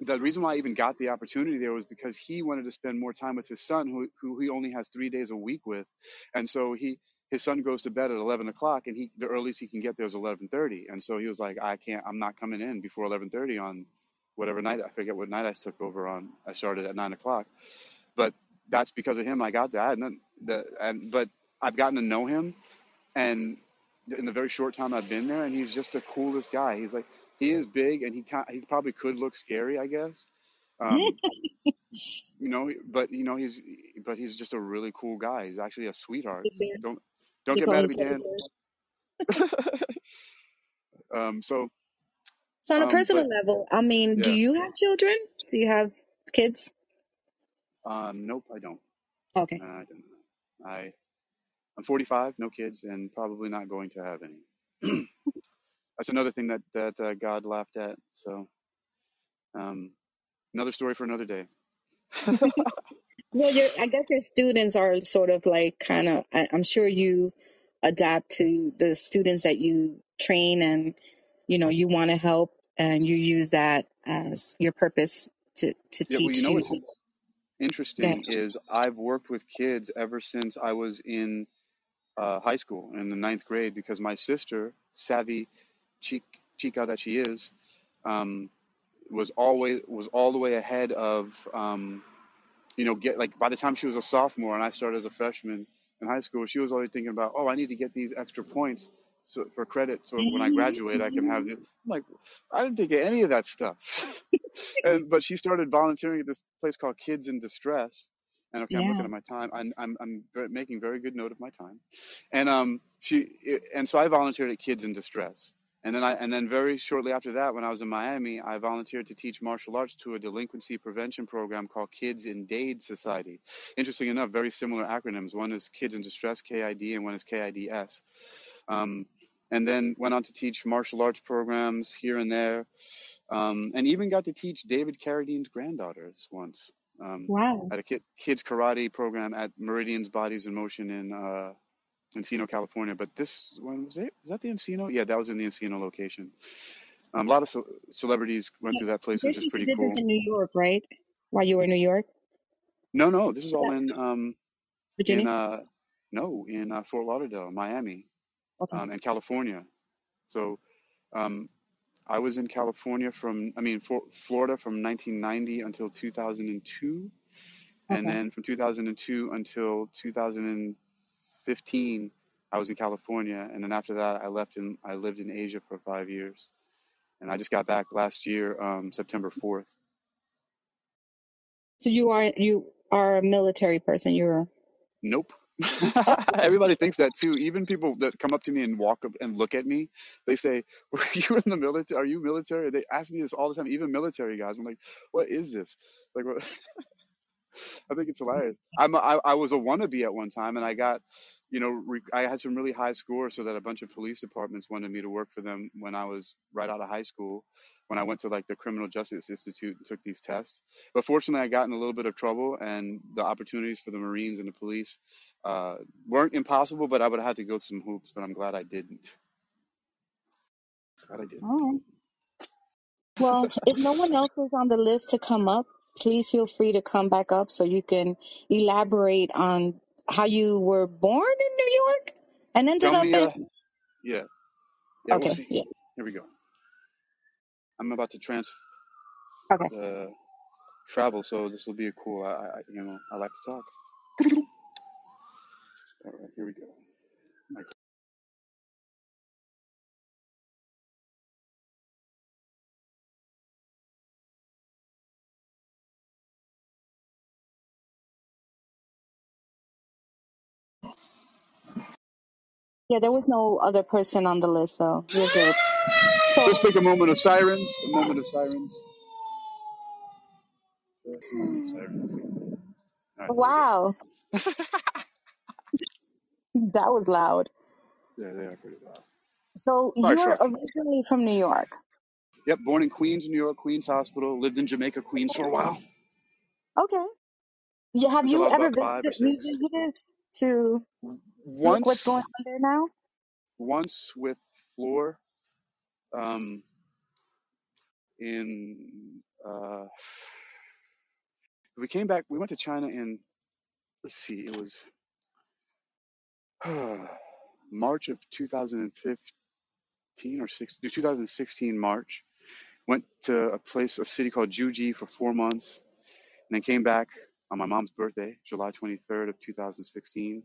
the reason why I even got the opportunity there was because he wanted to spend more time with his son, who who he only has three days a week with, and so he his son goes to bed at 11 o'clock, and he the earliest he can get there is 11:30, and so he was like, I can't, I'm not coming in before 11:30 on whatever night I forget what night I took over on. I started at nine o'clock, but that's because of him I got that, and then the and but I've gotten to know him, and in the very short time I've been there, and he's just the coolest guy. He's like he is big, and he can he probably could look scary, I guess. Um, you know, but you know he's but he's just a really cool guy. He's actually a sweetheart. Don't don't get mad at me, Dan. Um, so So on a um, but personal level, I mean, do yeah, you have children? Do you have kids? um, nope, I don't. Okay. Uh, I don't. I I'm 45, no kids, and probably not going to have any. That's another thing that that uh, God laughed at. So um, another story for another day. Well, your I guess your students are sort of like kind of. I'm sure you adapt to the students that you train, and you know you want to help, and you use that as your purpose to to Yeah, well, you teach know you. what's interesting is I've worked with kids ever since I was in uh, high school in the ninth grade because my sister, savvy chica that she is, um, was always was all the way ahead of um, you know get like by the time she was a sophomore and I started as a freshman in high school, she was already thinking about oh I need to get these extra points so for credit so when I graduate I can have the I'm like I didn't think of any of that stuff. and but she started volunteering at this place called Kids in Distress. And okay, I'm looking at my time. I'm I'm I'm making very good note of my time. And um she and so I volunteered at Kids in Distress. And then I and then very shortly after that, when I was in Miami, I volunteered to teach martial arts to a delinquency prevention program called Kids in Dade Society. Interesting enough, very similar acronyms. One is Kids in Distress (KID) and one is KIDS. Um, and then went on to teach martial arts programs here and there um, and even got to teach David Carradine's granddaughters once um, Wow. at a kid, kids karate program at Meridian's Bodies in Motion in uh, Encino, California. But this one was it? Was that the Encino? Yeah, that was in the Encino location. Um, a lot of ce- celebrities went through that place, which This is pretty did this cool. in New York, right? While you were in New York, No, no, this is all in um, in Virginia. uh, no in uh, Fort Lauderdale, Miami, Okay. um, and California. So um, I was in California from, I mean, for, Florida from 1990 until 2002 And then from 2002 until 2015, I was in California. And then after that, I left and I lived in Asia for five years. And I just got back last year, um, September 4th. So you are you are a military person. You're Nope. Everybody thinks that too. Even people that come up to me and walk up and look at me, they say, "Were you in the military? Are you military?" They ask me this all the time. Even military guys. I'm like, "What is this?" Like, what? I think it's hilarious. I'm a, I, I was a wannabe at one time, and I got, you know, re- I had some really high scores, so that a bunch of police departments wanted me to work for them when I was right out of high school. When I went to like the Criminal Justice Institute and took these tests, but fortunately, I got in a little bit of trouble, and the opportunities for the Marines and the police uh, weren't impossible, but I would have had to go some hoops. But I'm glad I didn't. Glad I didn't. all right. Well, if no one else is on the list to come up, please feel free to come back up so you can elaborate on how you were born in New York and ended Tell up me, in. uh, yeah, yeah, we'll Okay. Yeah. Here we go. I'm about to trans Okay. uh, travel, so this will be a cool. I, I, you know, I like to talk. All right, here we go. Like, Yeah, there was no other person on the list, so you're good. Let's take a moment of silence. A moment of silence. Just a moment of silence. All right, there we go. wow, that was loud. Yeah, they are pretty loud. So Sorry, you're originally from New York. Yep, born in Queens, New York, Queens Hospital. Lived in Jamaica, Queens for a while. Okay. You, have Until you was ever about five or visited, six. revisited to look what's Once, going on there now? once with Flor, um, in uh, we came back. We went to China in let's see, it was March of 2015 or 16, 2016 March. Went to a place, a city called Zhuji for four months, and then came back on my mom's birthday, July 23rd of 2016,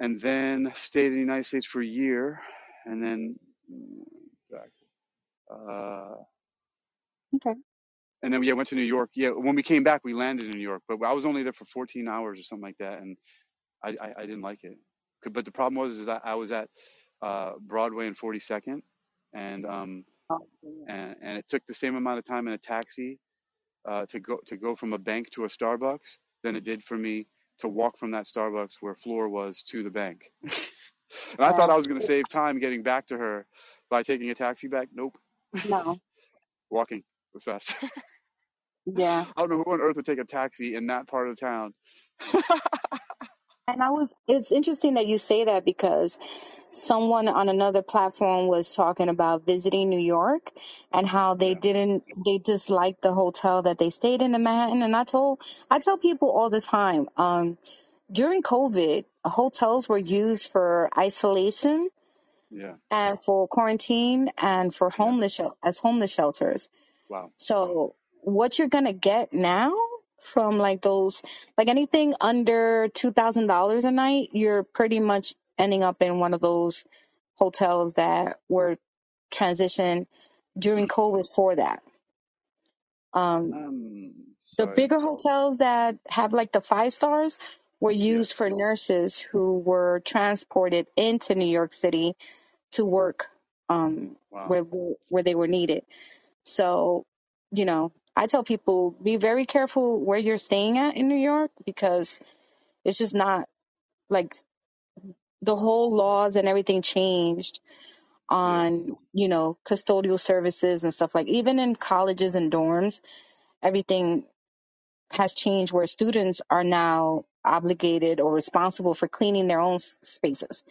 and then stayed in the United States for a year, and then back. Uh, Okay. and then yeah, went to New York. Yeah, when we came back, we landed in New York, but I was only there for 14 hours or something like that, and I, I, I didn't like it. But the problem was is that I was at uh, Broadway and 42nd, and um, Oh, yeah. and and it took the same amount of time in a taxi uh, to go to go from a bank to a Starbucks than it did for me to walk from that Starbucks where Flor was to the bank. and I thought I was going to save time getting back to her by taking a taxi back. Nope, No. walking was fast. Yeah. I don't know who on earth would take a taxi in that part of town. And I was, it's interesting that you say that because someone on another platform was talking about visiting New York and how they Yeah, didn't, they disliked the hotel that they stayed in in Manhattan. And I told, I tell people all the time, um, during COVID, hotels were used for isolation yeah, and for quarantine and for yeah. homeless, shel- as homeless shelters. Wow. So what you're gonna get now from like those like anything under two thousand dollars a night, you're pretty much ending up in one of those hotels that were transitioned during COVID for that. Um, Um, the sorry. bigger hotels that have like the five stars were used for nurses who were transported into New York City to work um, Wow. where where they were needed. So, you know, I tell people be very careful where you're staying at in New York because it's just not like the whole laws and everything changed Yeah. on, you know, custodial services and stuff like even in colleges and dorms, everything has changed where students are now obligated or responsible for cleaning their own s- spaces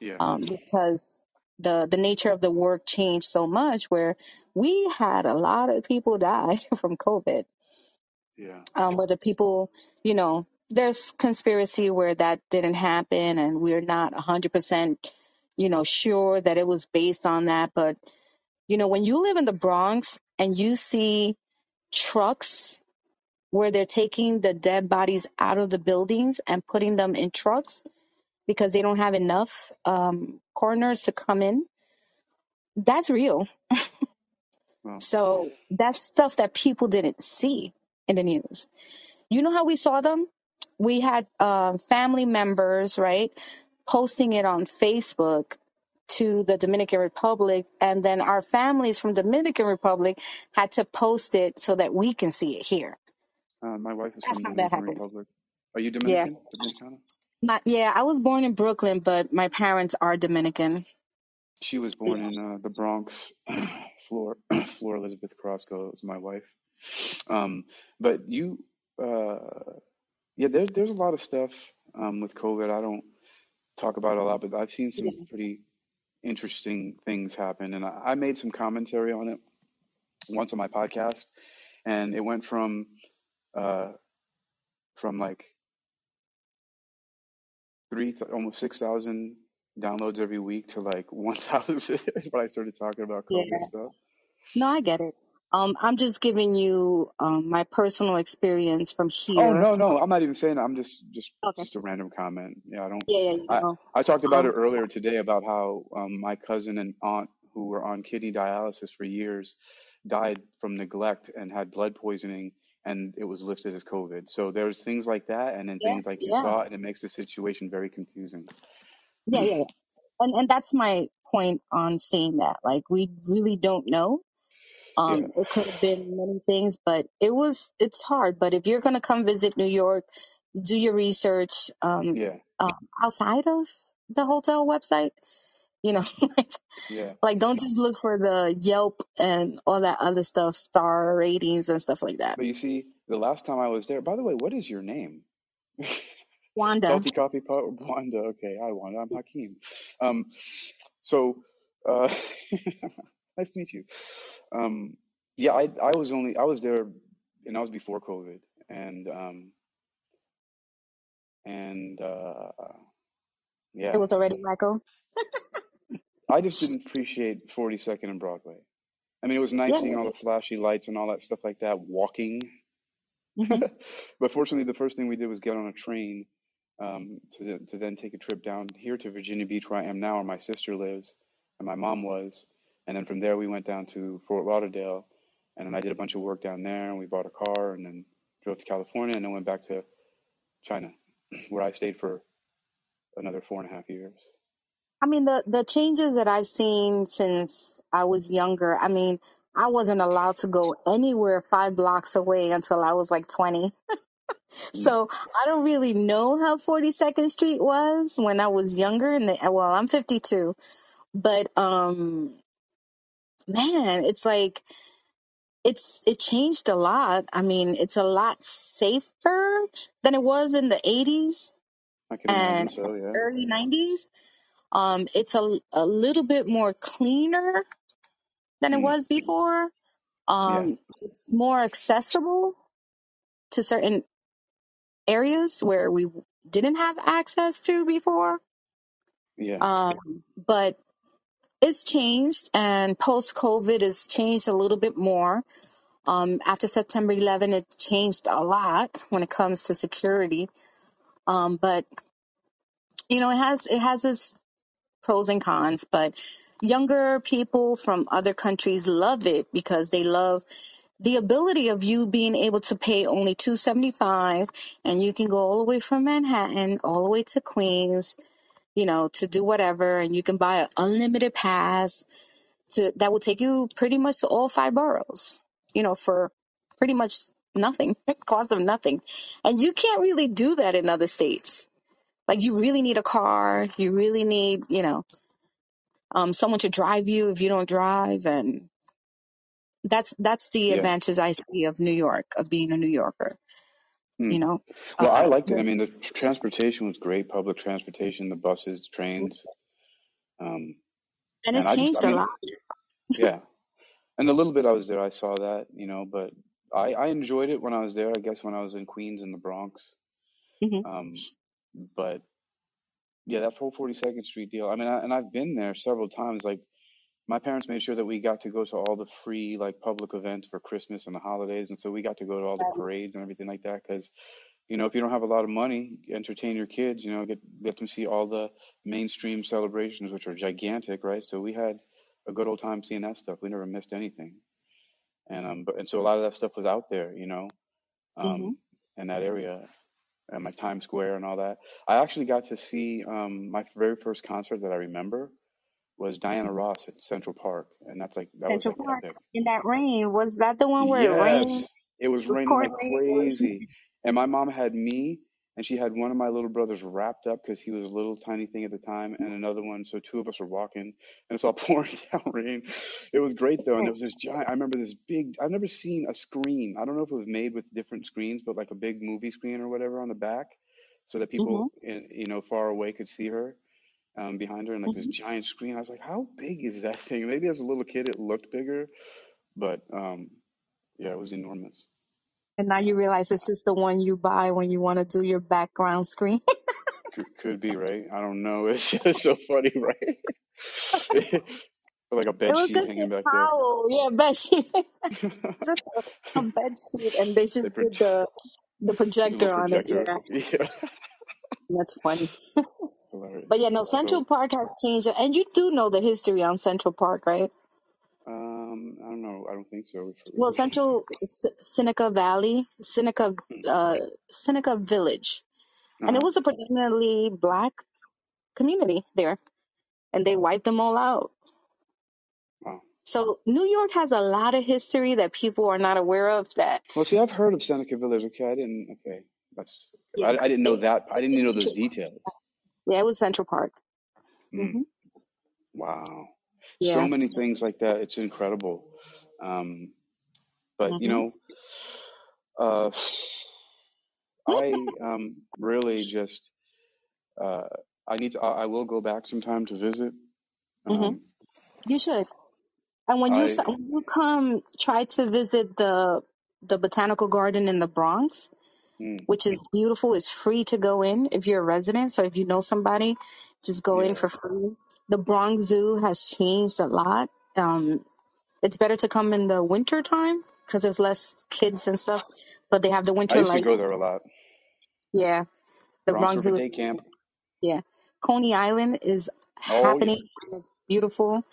Yeah. um, because the the nature of the work changed so much where we had a lot of people die from COVID Yeah. um, whether people, you know, there's conspiracy where that didn't happen, and we're not 100%, you know, sure that it was based on that. But, you know, when you live in the Bronx and you see trucks where they're taking the dead bodies out of the buildings and putting them in trucks because they don't have enough um, coroners to come in, that's real. Well, So that's stuff that people didn't see in the news. You know how we saw them? We had uh, family members, right, posting it on Facebook to the Dominican Republic, and then our families from Dominican Republic had to post it so that we can see it here. Uh, my wife is That's from how that Dominican happened. Republic. Are you Yeah, Dominican? Dominicana? my, yeah. I was born in Brooklyn, but my parents are Dominican. She was born in uh, the Bronx. Flor, Flor Elizabeth Crosco is my wife. Um, but you, uh, yeah, there, there's a lot of stuff um, with COVID. I don't talk about it a lot, but I've seen some pretty interesting things happen, and I, I made some commentary on it once on my podcast, and it went from uh, from like three, th- almost six thousand downloads every week to like one thousand when I started talking about yeah. COVID stuff. No, I get it. Um, I'm just giving you um, my personal experience from Oh here. no, no, I'm not even saying that. I'm just just Okay. just a random comment. Yeah, I don't. Yeah, yeah, I know. I talked about it Um, earlier today about how um, my cousin and aunt who were on kidney dialysis for years died from neglect and had blood poisoning, and it was listed as COVID. So there's things like that, and then yeah, things like you yeah. saw, and it makes the situation very confusing. Yeah, yeah, yeah. And and that's my point on saying that. Like we really don't know. Yeah, Um, it could have been many things, but it was it's hard. But if you're gonna come visit New York, do your research um, yeah, um, outside of the hotel website. You know, like, yeah. like don't just look for the Yelp and all that other stuff, star ratings and stuff like that. But you see, the last time I was there, by the way, what is your name? Wanda, Salty Coffee Pot Wanda. Okay, hi Wanda. I'm Hakeem. Um, so uh, nice to meet you. Um, yeah, I I was only I was there, and I was before COVID, and um, and uh, yeah. it was already Michael. I just didn't appreciate 42nd and Broadway. I mean, it was nice Yeah, seeing all the flashy lights and all that stuff like that, walking. hmm But fortunately, the first thing we did was get on a train um, to to then take a trip down here to Virginia Beach, where I am now, where my sister lives and my mom was. And then from there, we went down to Fort Lauderdale, and then I did a bunch of work down there, and we bought a car, and then drove to California, and then went back to China, where I stayed for another four and a half years. I mean the the changes that I've seen since I was younger. I mean, I wasn't allowed to go anywhere five blocks away until I was like twenty. Mm, So I don't really know how Forty Second Street was when I was younger. And the, well, I'm 52, but um, man, it's like it's it changed a lot. I mean, it's a lot safer than it was in the 80s I can imagine and so, yeah. early 90s. Um, it's a a little bit more cleaner than it Mm, was before. yeah, Um, it's more accessible to certain areas where we didn't have access to before. yeah, Um, but it's changed, and post COVID, has changed a little bit more Um, after September 11, it changed a lot when it comes to security. Um, but you know, it has it has its pros and cons. But younger people from other countries love it because they love the ability of you being able to pay only 275 and you can go all the way from Manhattan all the way to Queens, you know, to do whatever and you can buy an unlimited pass to that will take you pretty much to all five boroughs, you know, for pretty much nothing, cost of nothing. And you can't really do that in other states. Like you really need a car, you really need, you know, um, someone to drive you if you don't drive, and that's that's the yeah. advantage I see of New York, of being a New Yorker. You Mm. know, Well, I uh, liked it. I mean, the transportation was great, public transportation, the buses, trains. Um, and and it's I just, changed a mean, lot. yeah. And the little bit I was there, I saw that, you know, but I, I enjoyed it when I was there, I guess when I was in Queens and the Bronx. hmm Um, but yeah, that whole 42nd Street deal, I mean, I, and I've been there several times. Like, my parents made sure that we got to go to all the free, like, public events for Christmas and the holidays. And so we got to go to all the parades and everything like that. Because, you know, if you don't have a lot of money, entertain your kids, you know, get, get them to see all the mainstream celebrations, which are gigantic, right? So we had a good old time seeing that stuff. We never missed anything. and um but and so a lot of that stuff was out there you know um in that area and my Times Square and all that I actually got to see um my very first concert that I remember was Diana Ross at Central Park and that's like that was Central like Park in that rain was that the one where it rained? Yes, it was It was raining like. Crazy. And my mom had me, and she had one of my little brothers wrapped up because he was a little tiny thing at the time, and another one. So two of us were walking, and it's all pouring down rain. It was great though, and there was this giant. I remember this big. I've never seen a screen. I don't know if it was made with different screens, but like a big movie screen or whatever on the back, so that people, in, you know, far away could see her um, behind her, and like this giant screen. I was like, how big is that thing? Maybe as a little kid it looked bigger, but um, yeah, it was enormous. And now you realize it's just the one you buy when you want to do your background screen. Could, be right. I don't know. It's just so funny, right? like a It bed was sheet just a hanging back there. towel, yeah, bed sheet, just a, a bed sheet, and they they just pro- did the the the projector on it. projector. Yeah, Yeah, that's funny. hilarious. But yeah, no, So, Central Park has changed, and you do know the history on Central Park, right? Um, I don't know. I don't think so. Well, Central S- Seneca Valley, Seneca, uh, Seneca Village, and it Uh-huh. was a predominantly black. community there, and they wiped them all out. Wow. So New York has a lot of history that people are not aware of. That Well, see, I've heard of Seneca Village. Okay, I didn't. Okay, that's. yeah, I, I didn't know it, that. I didn't even know those details. Yeah, it was Central Park. Mm, hmm wow. So many things like that. It's incredible. Um, but you hmm know, uh, I um, really just. Uh, I need to. I, I will go back sometime to visit. hmm Um, You should. And when you I. when you come, try to visit the the botanical garden in the Bronx, Mm, which is beautiful. It's free to go in if you're a resident. So if you know somebody, just go in for free. The Bronx Zoo has changed a lot. Um, it's better to come in the winter time because there's less kids and stuff. But they have the I winter used to lights. go there a lot. Yeah, the Bronx Bronx River Zoo Day Camp. Yeah, Coney Island is Oh yeah. happening. It's beautiful.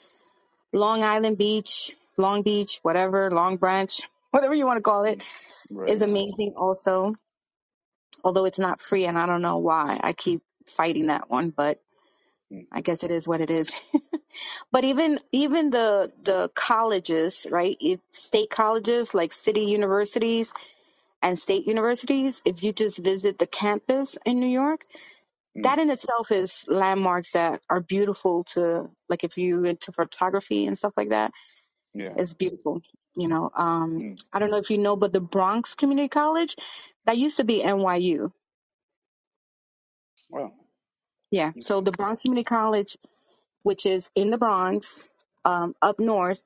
Long Island Beach, Long Beach, whatever, Long Branch, whatever you want to call it, Mm, is amazing also. Although it's not free, and I don't know why I keep fighting that one, but I guess it is what it is. but even even the the colleges, right? If state colleges like city universities and state universities, if you just visit the campus in New York, mm, that in itself is landmarks that are beautiful to like if you into photography and stuff like that yeah. It's beautiful. You know, um, Mm, I don't know if you know, but the Bronx Community College, that used to be NYU. wow. Yeah. So the Bronx Community College, which is in the Bronx, um, up north,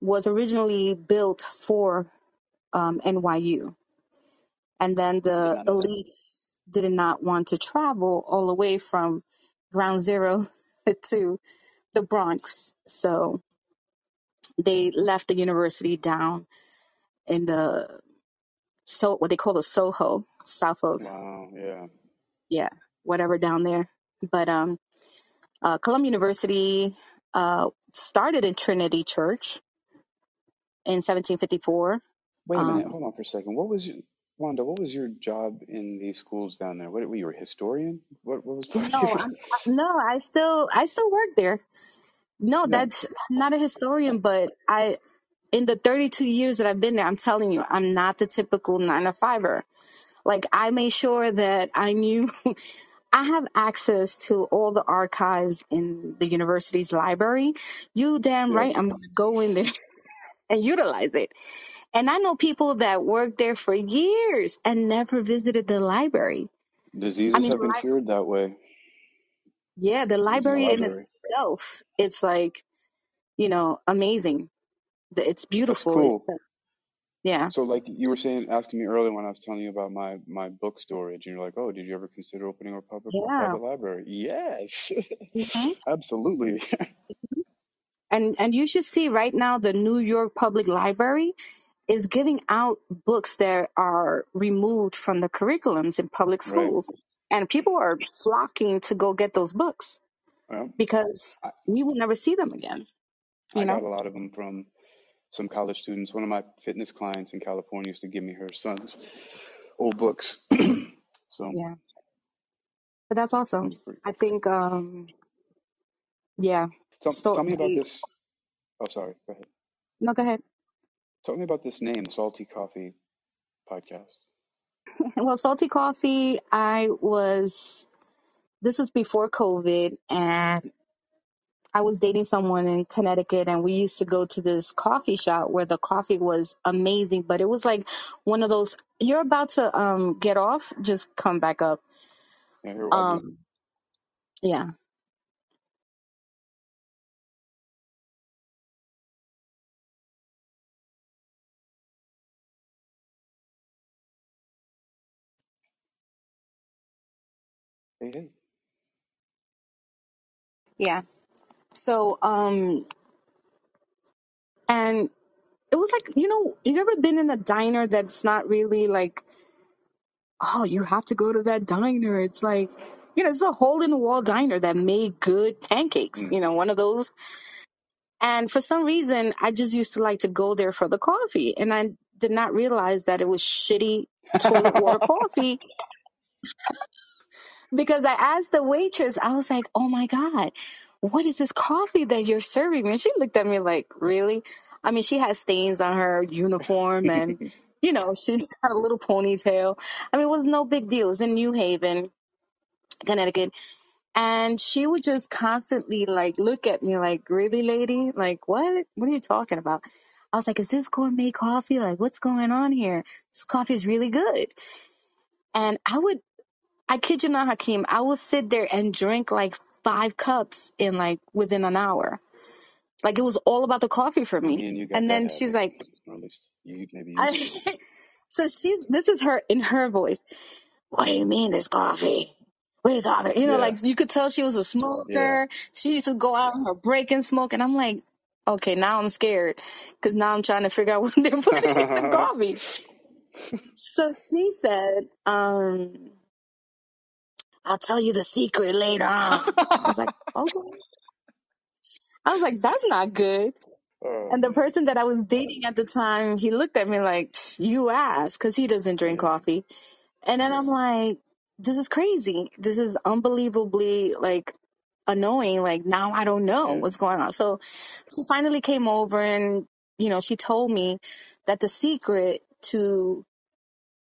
was originally built for um, NYU. And then the elites did not want to travel all the way from ground zero to the Bronx. So they left the university down in the so what they call the Soho, south of Wow. Yeah. yeah, whatever down there. But um, uh, Columbia University uh, started in Trinity Church in 1754. Wait a minute. Um, Hold on for a second. What was your, Wanda? What was your job in these schools down there? What were you a historian? What What was of no? I'm, no, I still I still work there. No, No. that's I'm not a historian, but I in the 32 years that I've been there, I'm telling you, I'm not the typical nine to fiver. Like I made sure that I knew I have access to all the archives in the university's library. You damn right, I'm gonna go in there and utilize it. And I know people that worked there for years and never visited the library. I Diseases mean, have been li- cured that way yeah, the the library in itself, it's like, you know, amazing. It's beautiful. It's, cool. uh, yeah, So, like you were saying, asking me earlier when I was telling you about my my book storage, and you're like, "Oh, did you ever consider opening a public yeah. private library?" Yes, hmm absolutely. And and you should see right now the New York Public Library is giving out books that are removed from the curriculums in public right. schools, and people are flocking to go get those books Well, because I, you will never see them again. You I know. got a lot of them from some college students. One of my fitness clients in California used to give me her son's old books. so Yeah. But that's awesome. I think, um, yeah. Tell, So, tell me about this. Oh, sorry. Go ahead. no, go ahead. Tell me about this name, Salty Coffee Podcast. Well, Salty Coffee, I was, this was before COVID, and I was dating someone in Connecticut, and we used to go to this coffee shop where the coffee was amazing, but it was like one of those, you're about to um get off, just come back up. Yeah, here I'll. Um, yeah. Hey, hey. Yeah. So, um, and it was like, you know, you've ever been in a diner that's not really like oh, you have to go to that diner. It's like, you know, it's a hole in the wall diner that made good pancakes, Mm. you know, one of those. And for some reason, I just used to like to go there for the coffee. And I did not realize that it was shitty toilet water coffee. because I asked the waitress, I was like, oh my God, what is this coffee that you're serving me? And she looked at me like, really? I mean, she had stains on her uniform and, you know, she had a little ponytail. I mean, it was no big deal. It was in New Haven, Connecticut. And she would just constantly like look at me like, really, lady? Like, what? What are you talking about? I was like, is this gourmet coffee? Like, what's going on here? This coffee is really good. And I would I kid you not, Hakeem, I would sit there and drink like five cups in like within an hour. Like it was all about the coffee for me. and And then she's like, at you I, so she's, this is her in her voice. What do you mean this coffee? What are you talking? You know, Yeah, like you could tell she was a yeah. smoker. She used to go out on her break and smoke. And I'm like, okay, now I'm scared because now I'm trying to figure out what they're putting in the coffee. So she said, um, I'll tell you the secret later on. I was like, okay. I was like, that's not good. oh And the person that I was dating at the time, he looked at me like, you asked, because he doesn't drink coffee. And then I'm like, this is crazy. This is unbelievably like annoying. Like now I don't know what's going on. So she finally came over and, you know, she told me that the secret to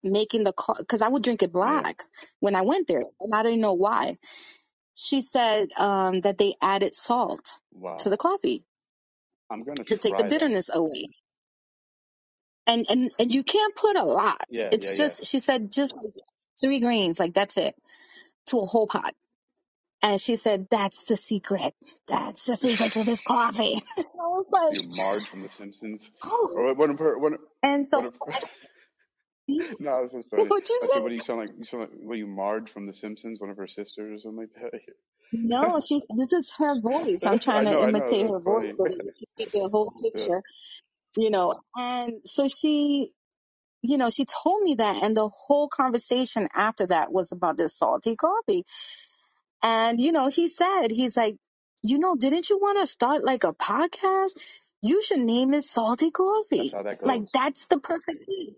making the coffee, because I would drink it yeah. black when I went there and I didn't know why. She said um, that they added salt to Wow, the coffee I'm gonna to take the try that. bitterness away. And and and you can't put a lot. Yeah, yeah, It's yeah. just she said just like three grains, like that's it, to a whole pot. And she said that's the secret. That's the secret to this coffee. I was You're like, Marge from The Simpsons, oh. or one of her, one, of- And so. no, this is funny. what you said, say? what do you sound like? You sound like, what, you Marge from The Simpsons, one of her sisters or something like that? No, she. This is her voice. I'm trying to know, know. imitate That's her voice so that you get the whole yeah. picture, you know. And so she, you know, she told me that, and the whole conversation after that was about this salty coffee And, you know, he said, he's like, you know, didn't you want to start like a podcast? You should name it Salty That's Coffee. how that Like, that's the perfect name.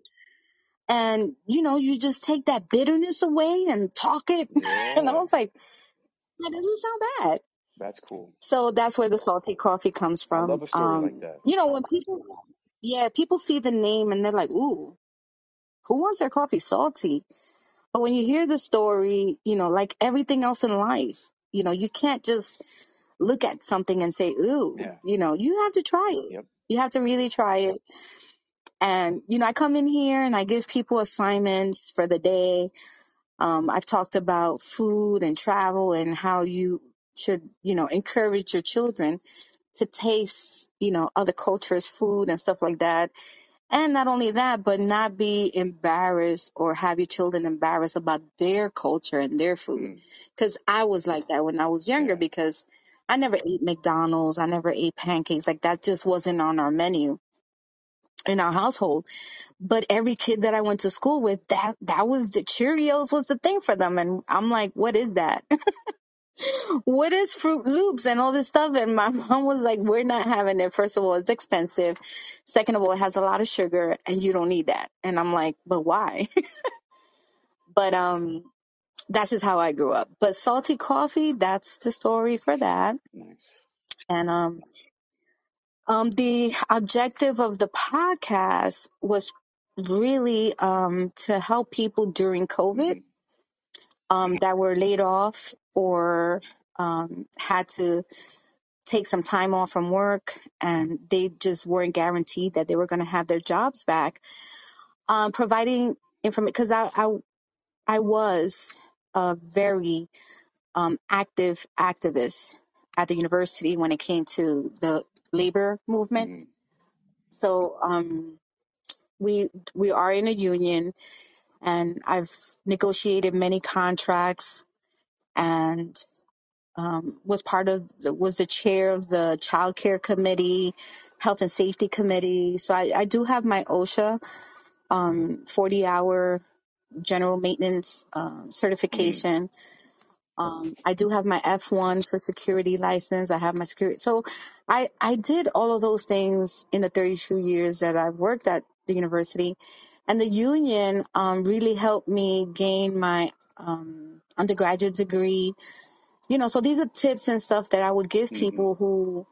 And, you know, you just take that bitterness away and talk it. and I Yeah, was like, that doesn't sound bad. that's cool. So that's where the Salty Coffee comes I from. love a story like Um, that. you know, when people, yeah, people see the name and they're like, ooh, who wants their coffee salty? But when you hear the story, you know, like everything else in life, you know, you can't just look at something and say, ooh, Yeah. you know, you have to try it. Yep. You have to really try it. And, you know, I come in here and I give people assignments for the day. Um, I've talked about food and travel and how you should, you know, encourage your children to taste, you know, other cultures' food and stuff like that and not only that, but not be embarrassed or have your children embarrassed about their culture and their food. Mm, Because I was like that when I was younger because I never ate McDonald's. I never ate pancakes. Like that just wasn't on our menu in our household. But every kid that I went to school with, that, that was the Cheerios was the thing for them. And I'm like, what is that? what is Fruit Loops and all this stuff? And my mom was like, we're not having it. First of all, it's expensive. Second of all, it has a lot of sugar and you don't need that. And I'm like, but why? but um, that's just how I grew up. But salty coffee, that's the story for that. Nice. And um, um, the objective of the podcast was really um to help people during COVID um that were laid off or um had to take some time off from work and they just weren't guaranteed that they were going to have their jobs back. Um, providing information because I, I I was a very um, active activist at the university when it came to the labor movement. hmm So um, we we are in a union, and I've negotiated many contracts and um, was part of the, was the chair of the child care committee, health and safety committee. So I, I do have my OSHA um, 40 hour general maintenance uh, Mm, certification. Um, I do have my F1 for security license. I have my security. So I, I did all of those things in the 32 years that I've worked at the university. And the union um, really helped me gain my um, undergraduate degree. You know, so these are tips and stuff that I would give hmm people who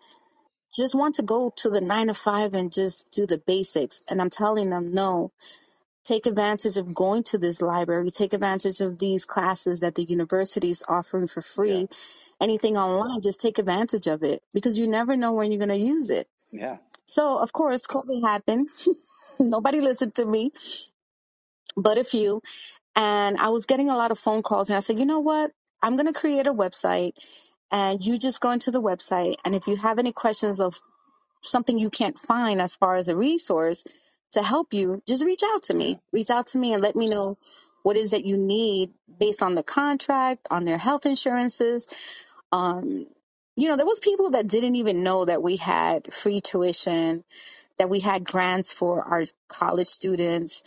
just want to go to the nine to five and just do the basics. And I'm telling them, no, take advantage of going to this library, take advantage of these classes that the university is offering for Yeah. free. Anything online, just take advantage of it because you never know when you're going to use it. Yeah. So, of course, COVID happened. Nobody listened to me, but a few. And I was getting a lot of phone calls, and I said, you know what? I'm going to create a website, and you just go into the website. And if you have any questions of something you can't find as far as a resource to help you, just reach out to me. Reach out to me and let me know what is that you need based on the contract, on their health insurances. Um, you know, there was people that didn't even know that we had free tuition, that we had grants for our college students.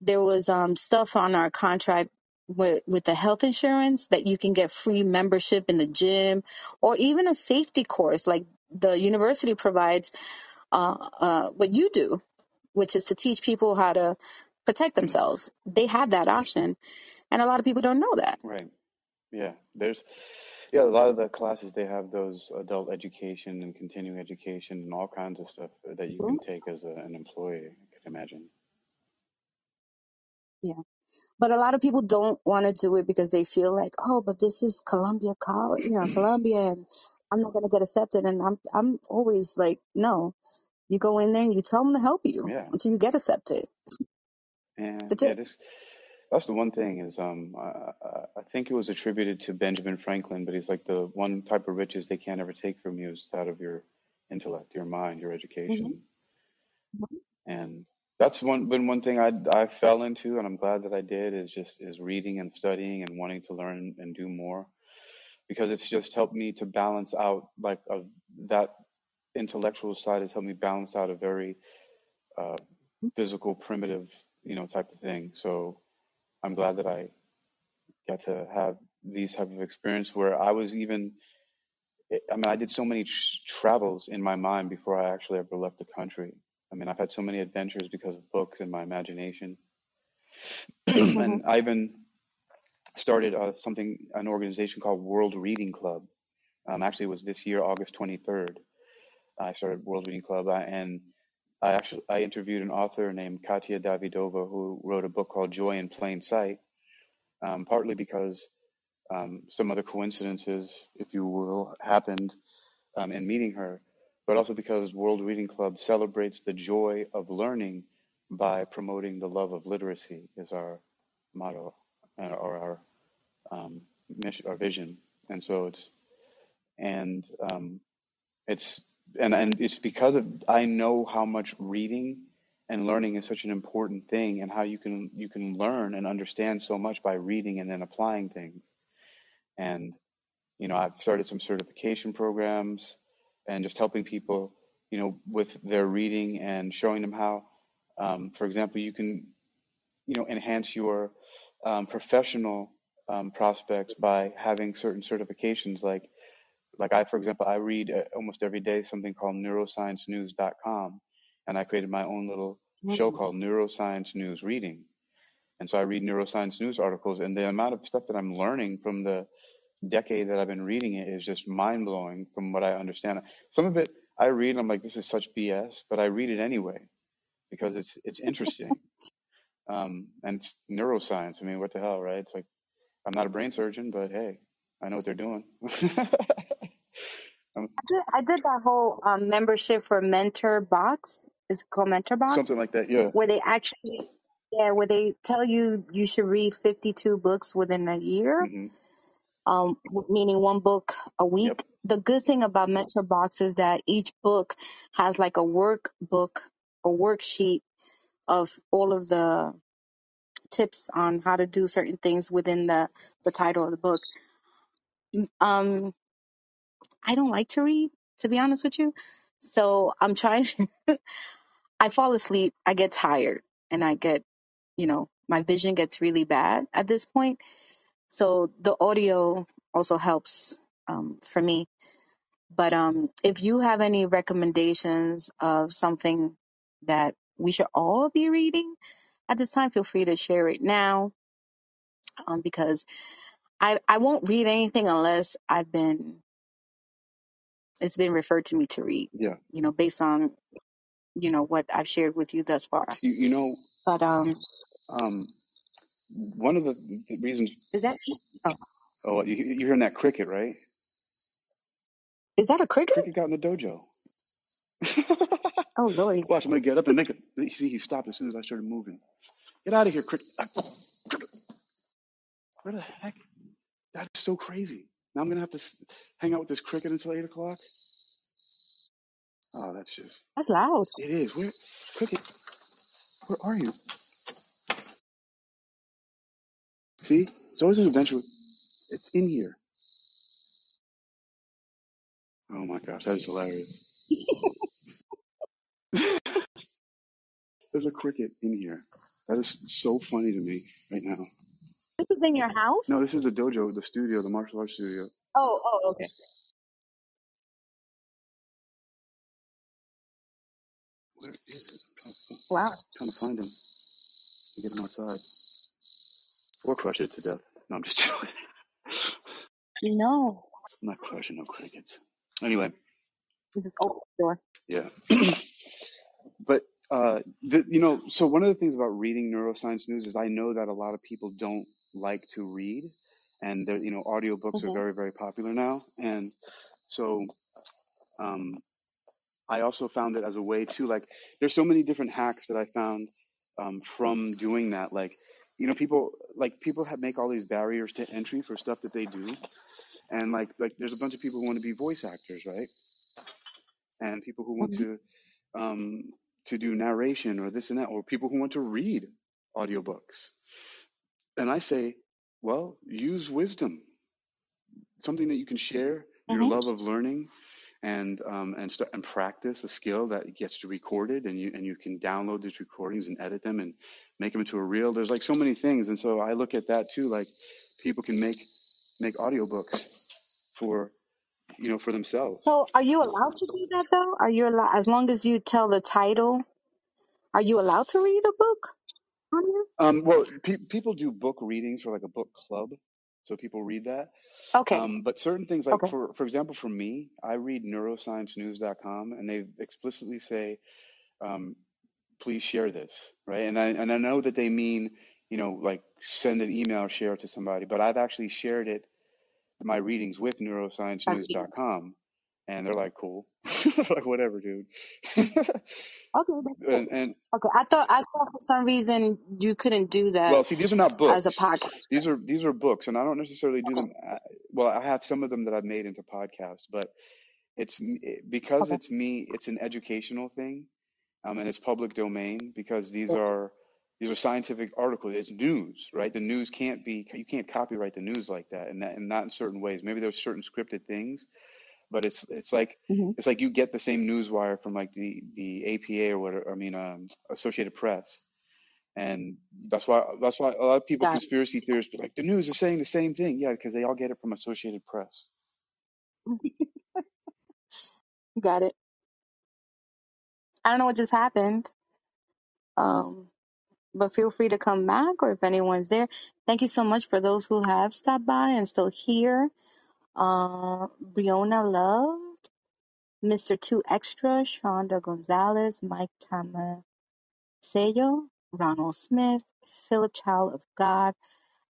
There was um, stuff on our contract with, with the health insurance that you can get free membership in the gym or even a safety course like the university provides uh, uh, what you do, which is to teach people how to protect Mm. themselves. They have that option, and a lot of people don't know that. Right. Yeah. There's yeah, a lot of the classes they have those adult education and continuing education and all kinds of stuff that you can take as a, an employee, I can imagine. Yeah, but a lot of people don't want to do it because they feel like, oh, but this is Columbia College, you know, Columbia, and I'm not going to get accepted. And I'm I'm always like, no, you go in there and you tell them to help you Yeah. until you get accepted. And That's yeah, it. this that's the one thing is um I, I I think it was attributed to Benjamin Franklin, but he's like the one type of riches they can't ever take from you is out of your intellect, your mind, your hmm education. And that's one been one thing I I fell into, and I'm glad that I did is just is reading and studying and wanting to learn and do more because it's just helped me to balance out like a, that intellectual side has helped me balance out a very uh, physical primitive you know type of thing. So I'm glad that I got to have these type of experience where I was even I mean I did so many tr- travels in my mind before I actually ever left the country. I mean I've had so many adventures because of books and my imagination, and I even started uh, something an organization called World Reading Club. Um, actually, it was this year August 23rd. I started World Reading Club, I, and I actually I interviewed an author named Katya Davidova who wrote a book called Joy in Plain Sight. Um, partly because um, some other coincidences, if you will, happened um, in meeting her, but also because World Reading Club celebrates the joy of learning by promoting the love of literacy is our motto uh, or our um, mission or vision, and so it's and um, it's and and it's because of I know how much reading and learning is such an important thing, and how you can you can learn and understand so much by reading and then applying things, and you know, I've started some certification programs and just helping people, you know, with their reading and showing them how, um, for example, you can, you know, enhance your um, professional um, prospects by having certain certifications. Like, like I, for example, I read uh, almost every day something called neurosciencenews.com, and I created my own little show called Neuroscience News Reading. And so I read neuroscience news articles, and the amount of stuff that I'm learning from the decade that I've been reading it is just mind blowing from what I understand. Some of it I read and I'm like, this is such BS, but I read it anyway because it's it's interesting. Um, and it's neuroscience. I mean, what the hell, right? It's like I'm not a brain surgeon, but hey, I know what they're doing. um, I did, I did that whole um, membership for Mentor Box. It's called Mentor Box something like that, yeah. where they actually yeah where they tell you you should read 52 books within a year hmm um meaning one book a Yep. week the good thing about mentor box is that each book has like a workbook a worksheet of all of the tips on how to do certain things within the the title of the book um i don't like to read to be honest with you so i'm trying i fall asleep i get tired and i get you know my vision gets really bad at this point So the audio also helps um, for me. But um, if you have any recommendations of something that we should all be reading, at this time, feel free to share it now um, because I, I won't read anything unless I've been it's been referred to me to read. Yeah. You know, based on you know what I've shared with you thus far. You, you know, But um, um, one of the, the reasons. is that oh Oh, you, you're hearing that cricket, right? is that a cricket? Cricket got in the dojo. Oh Lord, Watch, I'm gonna get up and make it. You see, he stopped as soon as I started moving. Get out of here, cricket. Where the heck? That's so crazy. Now I'm gonna have to s- hang out with this cricket until eight o'clock. Oh, that's just. that's loud. It is. Where, cricket? Where are you? See, it's always an adventure. It's in here. Oh my gosh, that is hilarious. There's a cricket in here. That is so funny to me right now. This is in your house? No, this is the dojo, the studio, the martial arts studio. Oh oh okay. Where is it? I'm trying, Wow. trying to find him get him outside. Or crush it to death. No, I'm just joking. No, I'm not crushing no crickets. Anyway, just open the door. yeah. but uh, the, you know, so one of the things about reading neuroscience news is I know that a lot of people don't like to read, and the, you know, audiobooks are hmm very, very popular now, and so um, I also found it as a way to like. There's so many different hacks that I found um, from doing that, like. You know, people like people have make all these barriers to entry for stuff that they do, and like like there's a bunch of people who want to be voice actors, right? And people who want hmm to um, to do narration or this and that, or people who want to read audiobooks. And I say, well, use wisdom, something that you can share your hmm love of learning and um, and st- and practice a skill that gets recorded, and you and you can download these recordings and edit them and make them into a reel. There's like so many things, and so I look at that too. Like people can make make audiobooks for you know for themselves. So, are you allowed to do that though? Are you allowed, as long as you tell the title, are you allowed to read a book on here? Um, well, pe- people do book readings for like a book club, so people read that. Okay, Um, but certain things, like okay, for for example, for me, I read neurosciencenews.com, and they explicitly say, um, "Please share this," right? And I and I know that they mean, you know, like send an email, or share it to somebody. But I've actually shared it, my readings with neurosciencenews.com, and they're like, "Cool," like whatever, dude. okay, and, and Okay, I thought I thought for some reason you couldn't do that Well, see, these are not books as a podcast. These are these are books, and I don't necessarily do Okay, them. uh, Well, I have some of them that I've made into podcasts, but it's it- because okay, it's me. It's an educational thing, um, and it's public domain because these are these are scientific articles. It's news, right? The news can't be you can't copyright the news like that, and that, and not in certain ways. Maybe there's certain scripted things, but it's it's like hmm it's like you get the same news wire from like the the APA or whatever. I mean, um, Associated Press and that's why that's why a lot of people, got conspiracy theorists, be like, the news is saying the same thing. Yeah, because they all get it from Associated Press. got it. I don't know what just happened, um, but feel free to come back or if anyone's there. Thank you so much for those who have stopped by and still here. Uh, Briona Love, Mr. Two Extra, Shonda Gonzalez, Mike Tomasello, Ronald Smith, Philip Child of God.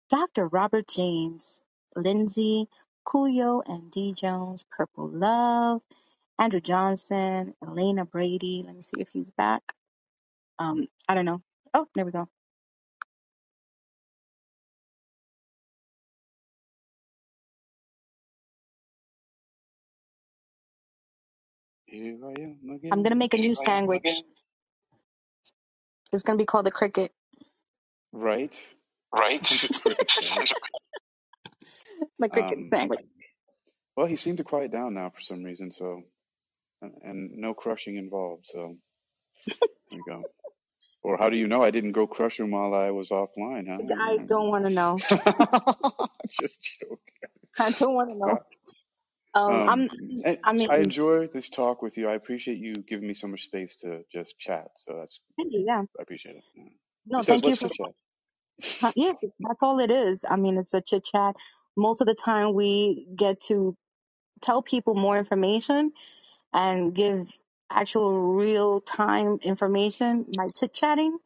Dr. Robert James, Lindsay, Kuyo and D. Jones, Purple Love, Andrew Johnson, Elena Brady. Let me see if he's back. Um, I don't know. Oh, there we go. Here I am I'm gonna make a new sandwich. It's gonna be called the cricket. Right? Right. the cricket sandwich. the cricket Um, sandwich. well, he seemed to quiet down now for some reason. So, and and no crushing involved. So there you go. Or how do you know I didn't go crush him while I was offline? Huh? I don't want to know. Just joking. I don't want to know. Um, Um, I'm. I I enjoy this talk with you. I appreciate you giving me so much space to just chat. So that's thank you. yeah. I appreciate it. Yeah. No, thank you for chat. Yeah, that's all it is. I mean, it's a chit chat. Most of the time, we get to tell people more information and give actual real time information by chit chatting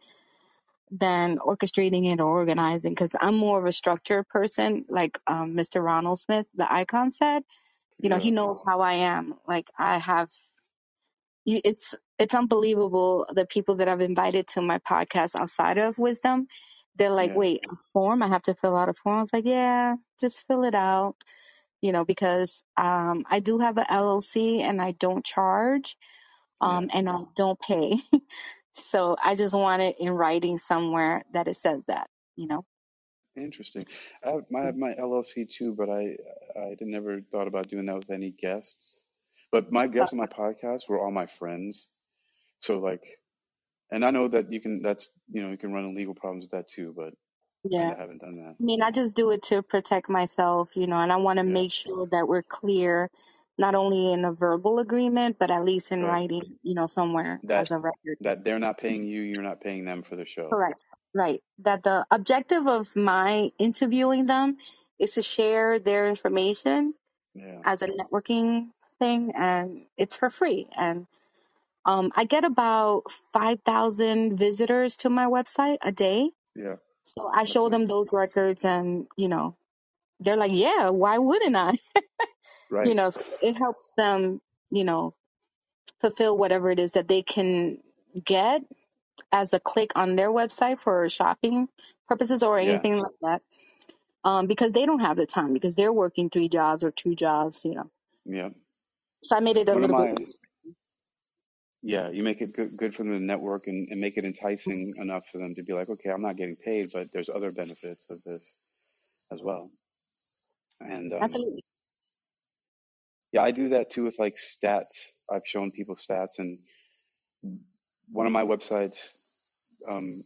than orchestrating it or organizing. Because I'm more of a structured person, like um, Mr. Ronald Smith, the icon said. You know, he knows how I am. Like I have, you- it's it's unbelievable the people that I've invited to my podcast outside of Wisdom. They're like, yeah, wait, a form? I have to fill out a form. I was like, yeah, just fill it out. You know, because um, I do have a LLC and I don't charge yeah. um, and I don't pay. so I just want it in writing somewhere that it says that. You know. Interesting. I have my, I have my LLC too, but I I did never thought about doing that with any guests. But my guests on my podcast were all my friends. So like, and I know that you can. That's you know you can run into legal problems with that too. But yeah, I haven't done that. I mean, I just do it to protect myself, you know, and I want to Yeah. make sure that we're clear, not only in a verbal agreement, but at least in Right. writing, you know, somewhere That as a record. that they're not paying you, you're not paying them for the show. Correct. Right. That the objective of my interviewing them is to share their information Yeah. as a networking thing, and it's for free. And um, I get about 5,000 visitors to my website a day. Yeah. So I That's show them those records, and, you know, they're like, yeah, why wouldn't I? you Right. know so it helps them you know fulfill whatever it is that they can get as a click on their website for shopping purposes or Yeah. anything like that um, because they don't have the time because they're working three jobs or two jobs you know Yeah. so i made it a One of little bit my yeah, you make it good good for them to network and, and make it enticing enough for them to be like, okay, I'm not getting paid, but there's other benefits of this as well. And um, absolutely yeah, I do that too with like stats. I've shown people stats, and one of my websites um,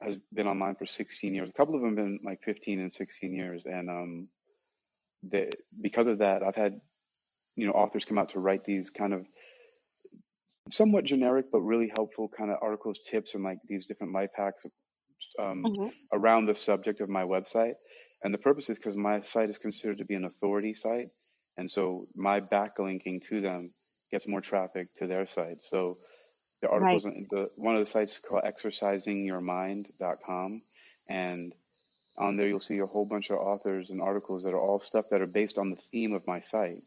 has been online for 16 years. A couple of them have been like 15 and 16 years, and um, they, because of that, I've had you know authors come out to write these kind of somewhat generic but really helpful kind of articles, tips, and like these different life hacks um, hmm around the subject of my website. And the purpose is because my site is considered to be an authority site, and so my backlinking to them gets more traffic to their site. So the right. articles, the one of the sites is called exercisingyourmind.com, and on there you'll see a whole bunch of authors and articles that are all stuff that are based on the theme of my site,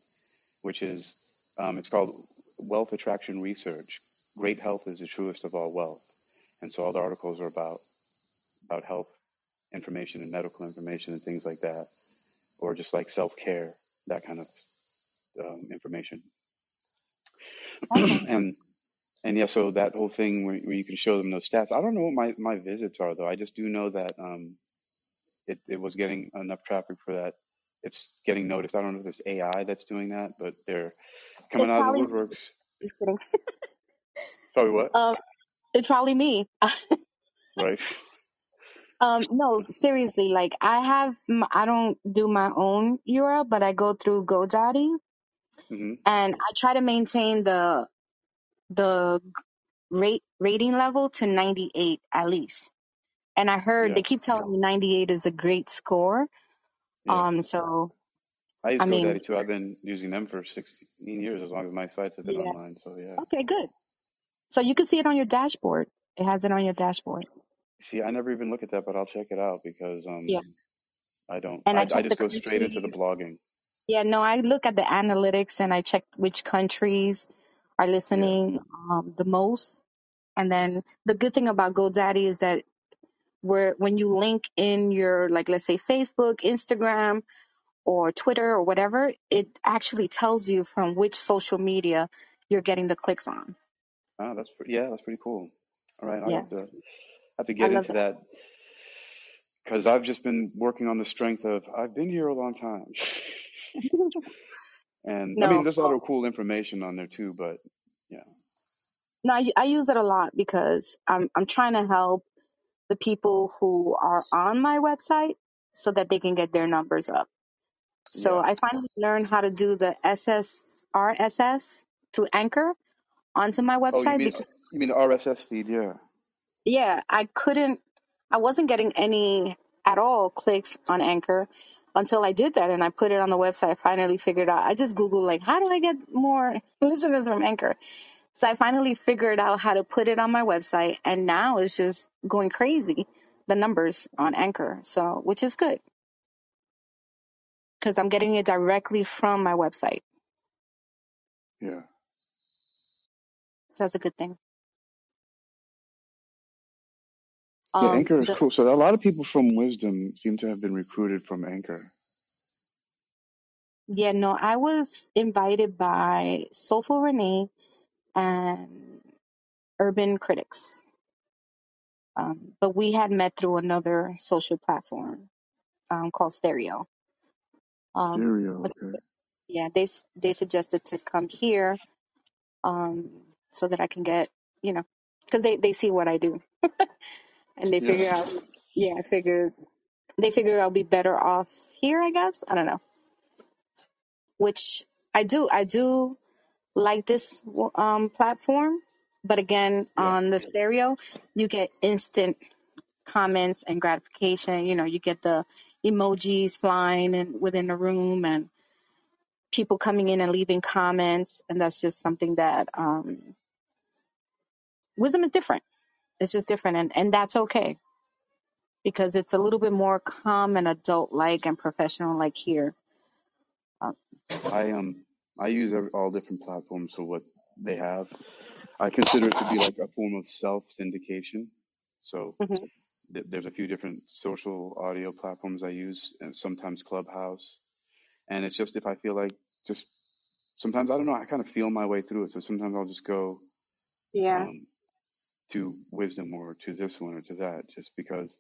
which is um, it's called Wealth Attraction Research. Great health is the truest of all wealth, and so all the articles are about about health information and medical information and things like that, or just like self care, that kind of um, information. awesome and and yeah, so that whole thing where, where you can show them those stats. I don't know what my, my visits are though. I just do know that um, it, it was getting enough traffic for that. It's getting noticed. I don't know if it's AI that's doing that, but they're coming it's out of the woodworks. just kidding Sorry, what? um, it's probably me Right. Um no seriously like i have m- i don't do my own url but i go through godaddy hmm and i try to maintain the the rate rating level to 98 at least. And I heard Yeah. they keep telling me 98 is a great score. Yeah. Um, so I use I mean, GoDaddy too. I've been using them for 16 years as long as my sites have been yeah. online. So yeah. Okay, good. So you can see it on your dashboard. It has it on your dashboard. See, I never even look at that, but I'll check it out because Yeah. um I don't. And I I I just go straight into the blogging. Yeah, no, I look at the analytics and I check which countries are Yeah. listening um, the most. And then the good thing about GoDaddy is that where when you link in your like let's say Facebook, Instagram, or Twitter or whatever, it actually tells you from which social media you're getting the clicks on. Ah, that's pre- yeah, that's pretty cool. All right, I Yeah, have to have to get into that. because I've just been working on the strength of I've been here a long time. And I mean, there's a lot of cool information on there too, but yeah, no, I, I use it a lot because I'm I'm trying to help the people who are on my website so that they can get their numbers up. So yeah. I finally learned how to do the SS RSS through Anchor onto my Oh, you website mean because you mean the RSS feed? Yeah, yeah, I couldn't, I wasn't getting any at all clicks on Anchor until I did that and I put it on the website. I finally figured out, I just Googled, like, how do I get more listeners from Anchor? So I finally figured out how to put it on my website and now it's just going crazy, the numbers on Anchor. So, which is good because I'm getting it directly from my website. Yeah. So that's a good thing. Yeah, Um, Anchor is the, cool. So a lot of people from Wisdom seem to have been recruited from Anchor. yeah, no, I was invited by Soulful Renee and Urban Critics. Um, but we had met through another social platform um, called Stereo. Um, Stereo, but okay. yeah, they s- they suggested to come here um, so that I can get you know because they they see what I do and they figure out yeah I figured they figure I'll be better off here I guess I don't know which I do I do like this um, platform but again Yeah. on the stereo you get instant comments and gratification. You know, you get the emojis flying and within the room and people coming in and leaving comments. And that's just something that um, wisdom is different. It's just different. And, and that's okay because it's a little bit more calm and adult like and professional like here. Uh, I um I use every, all different platforms for what they have. I consider it to be like a form of self syndication. So mhm. th- there's a few different social audio platforms I use, and sometimes Clubhouse. And it's just if I feel like just sometimes I don't know I kind of feel my way through it. So sometimes I'll just go Yeah. um, to Wisdom or to this one or to that, just because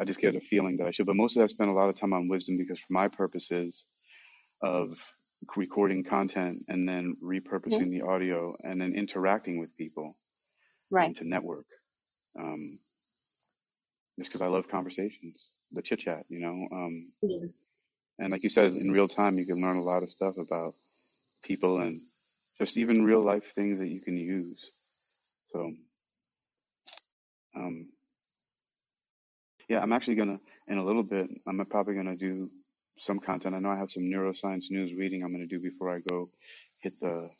I just get a feeling that I should. But mostly I spend a lot of time on Wisdom because for my purposes of recording content and then repurposing the audio and then interacting with people Right. to network. Um, just because I love conversations, the chit chat, you know. Um, Yeah. and like you said, in real time, you can learn a lot of stuff about people and just even real life things that you can use. So, um, yeah, I'm actually gonna in a little bit. I'm probably gonna do some content. I know I have some neuroscience news reading I'm gonna do before I go hit the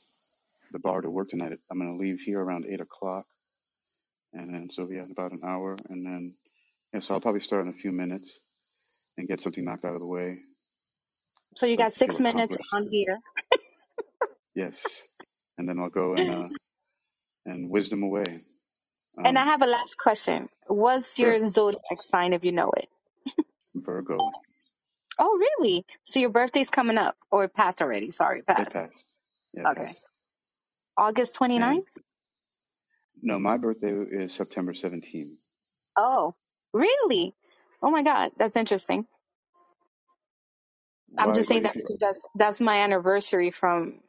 the bar to work tonight. I'm gonna leave here around eight o'clock, and then so we have about an hour, and then yeah, so I'll probably start in a few minutes and get something knocked out of the way, So you got six minutes on here. Yes, and then I'll go and uh and wisdom away. And I Um, have a last question. What's sure, your zodiac sign if you know it? Virgo. Oh, really? So your birthday's coming up or it passed already? Sorry, It passed. passed. Yeah, it Okay. passed. August twenty And ninth. no, my birthday is September 17th. Oh, really? Oh my God, that's interesting. I'm Why? just saying that because that's that's my anniversary from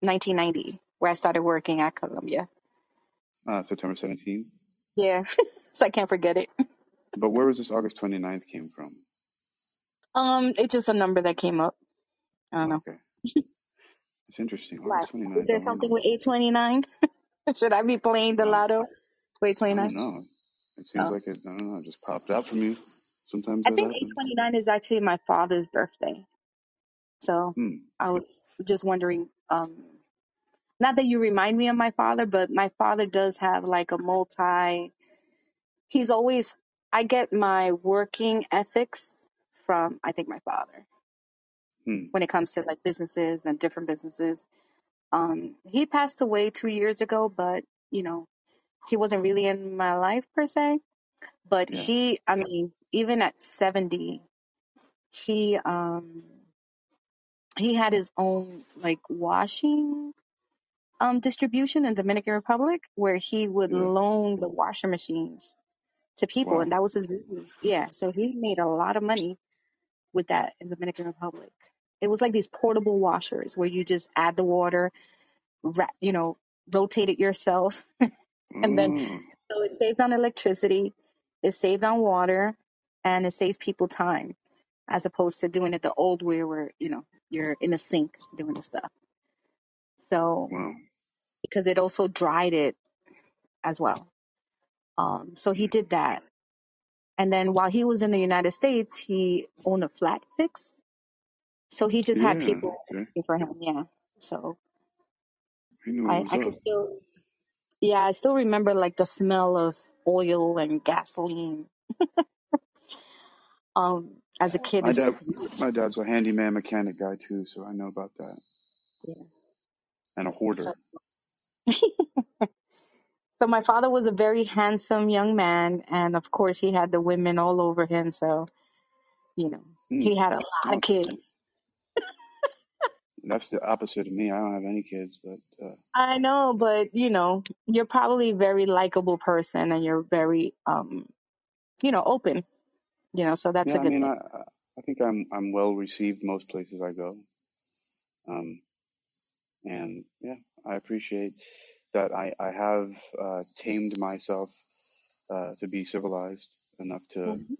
1990 where I started working at Columbia. Uh, September 17th? Yeah, so I can't forget it. But where was this August 29th came from? Um, it's just a number that came up. I don't know. Okay, it's interesting. August Is 29th. I there something with 829? Should I be playing the lotto? for I 829? don't. It seems Oh, like it. I don't know. It just popped out from you. Sometimes I that think happens. 829 is actually my father's birthday. So Hmm. I was just wondering. Um, not that you remind me of my father, but my father does have like a multi. He's always. I get my working ethics from I think my father Hmm. when it comes to like businesses and different businesses. Um, he passed away two years ago, but you know he wasn't really in my life per se. But Yeah. he, I mean, even at seventy, he um he had his own like washing um, distribution in Dominican Republic where he would Yeah. loan the washer machines to people, Wow. and that was his business. Yeah, so he made a lot of money with that in Dominican Republic. It was like these portable washers where you just add the water, ra- you know, rotate it yourself, and then Oh. so it saved on electricity, it saved on water, and it saved people time as opposed to doing it the old way where you know you're in a sink doing the stuff. So Wow. Because it also dried it as well Um, so he did that. And then while he was in the United States, he owned a flat fix. So he just had Yeah. people Okay. working for him. Yeah. So He knew I, what was I could up. still, yeah, I still remember like the smell of oil and gasoline. Um, as a kid, My dad, my dad's a handyman mechanic guy too, so I know about that. yeah. And a So, hoarder. so my father was a very handsome young man, and of course he had the women all over him. So you know, he had a lot of kids. that's the opposite of me. I don't have any kids, but uh, I know, but you know, you're probably a very likable person, and you're very, um, you know, open. You know, so that's yeah, a I good mean, thing. I I think I'm I'm well received most places I go. Um, and yeah, I appreciate that. I I have uh, tamed myself uh, to be civilized enough to Mhm.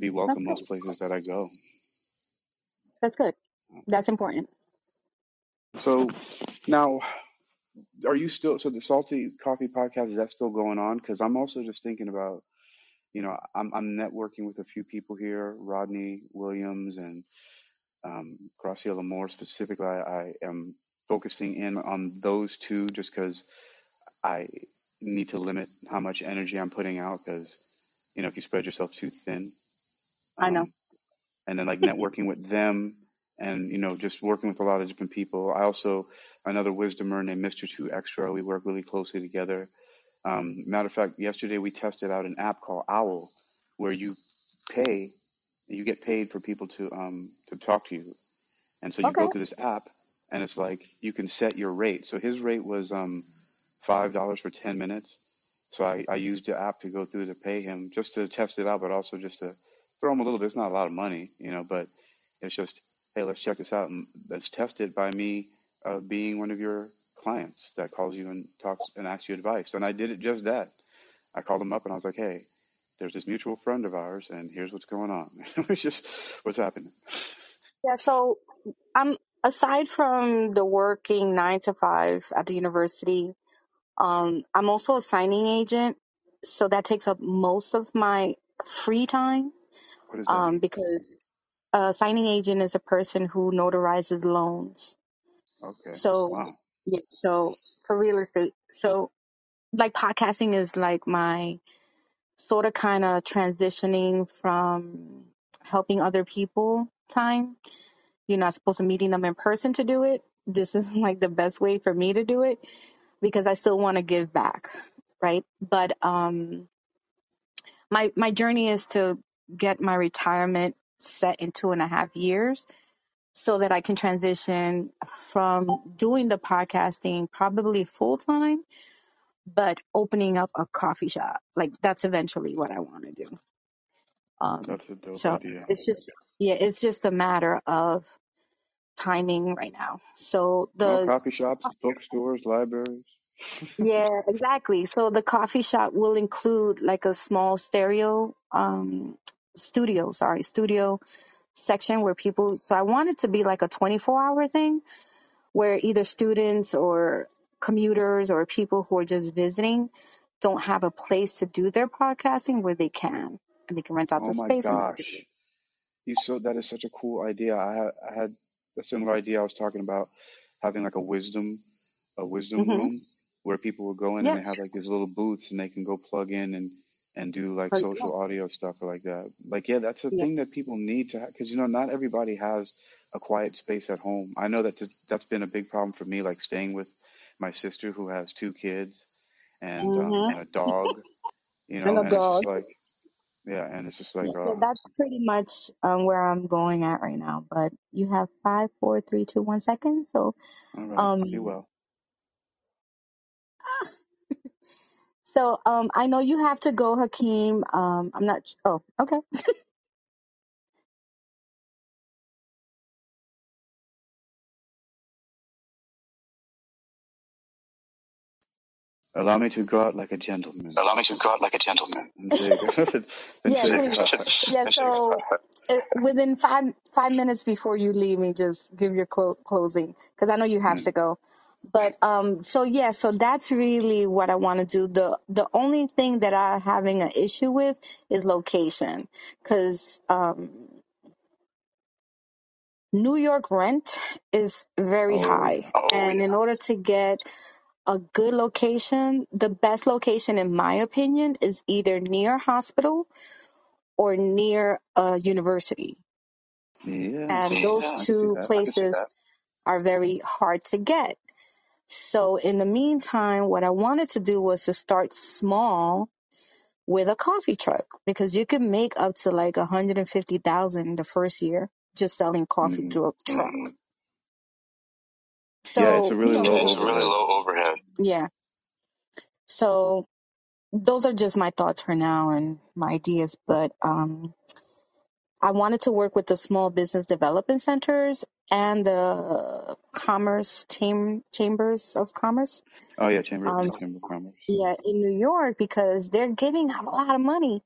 be welcome most places that I go. That's good. That's important. So now, are you still so the Salty Coffee Podcast is that still going on? Because I'm also just thinking about you know I'm I'm networking with a few people here, Rodney Williams and um, Graciela Moore specifically. I, I am focusing in on those two just because I need to limit how much energy I'm putting out because you know if you spread yourself too thin, I know. um, and then like networking with them and you know just working with a lot of different people. I also another wisdomer named Mr. Two Extra. We work really closely together. Um, matter of fact, yesterday we tested out an app called Owl, where you pay, you get paid for people to um, to talk to you, and so you Okay. go through this app, and it's like you can set your rate. So his rate was um, five dollars for ten minutes. So I, I used the app to go through to pay him just to test it out, but also just to throw him a little bit. It's not a lot of money, you know, but it's just, hey, let's check this out and let's test it by me uh, being one of your clients that calls you and talks and asks you advice. And I did it just that. I called him up and I was like, hey, there's this mutual friend of ours, and here's what's going on. it's just what's happening. Yeah. So I'm aside from the working nine to five at the university, um, I'm also a signing agent. So that takes up most of my free time. What does that Um, mean? because a signing agent is a person who notarizes loans. Okay. So, Wow. yeah, so for real estate. So, like podcasting is like my sort of kind of transitioning from helping other people time. You're not supposed to meeting them in person to do it. This is like the best way for me to do it because I still want to give back, right? But um my my journey is to get my retirement set in two and a half years so that I can transition from doing the podcasting probably full time, but opening up a coffee shop. Like that's eventually what I want to do. Um, That's a dope so idea. it's just, yeah, it's just a matter of timing right now. So Well, the, coffee shops, bookstores, libraries. yeah, exactly. So the coffee shop will include like a small stereo, um, studio, sorry, studio section where people, so I want it to be like a 24 hour thing where either students or commuters or people who are just visiting don't have a place to do their podcasting where they can and they can rent out Oh the my space and they can gosh. You so that is such a cool idea. I had I had a similar idea. I was talking about having like a wisdom a wisdom hmm room where people would go in and they have like these little booths and they can go plug in and and do like Oh, yeah. social audio stuff or like that. Like yeah, that's a thing that people need to have because you know not everybody has a quiet space at home. I know that th- that's been a big problem for me. Like staying with my sister who has two kids and um hmm and a dog, you And know, a and it's dog. just like yeah, and it's just like Yeah. So uh that's pretty much um, where I'm going at right now. But you have five, four, three, two, one second. So, all right, be um, well. so um, I know you have to go, Hakeem. Um, I'm not. Oh, okay. Allow me to go out like a gentleman Allow me to go out like a gentleman. and say, and Yeah. Yeah. So uh, within five five minutes before you leave me, just give your clo- closing because I know you have mm, to go. But um, so yeah, so that's really what I want to do. the The only thing that I'm having an issue with is location, because um, New York rent is very Oh high, yeah. and in order to get a good location, the best location, in my opinion, is either near a hospital or near a university, Yeah. and those I can see two that. places are very hard to get. So in the meantime, what I wanted to do was to start small with a coffee truck because you can make up to like 150,000 the first year just selling coffee hmm through a truck. Yeah, it's a So, you really know, low those are, overhead. yeah. So those are just my thoughts for now and my ideas, but um I wanted to work with the small business development centers and the commerce cham- chambers of commerce. Oh yeah, Chamber Um, Chamber of Commerce. yeah, in New York because they're giving out a lot of money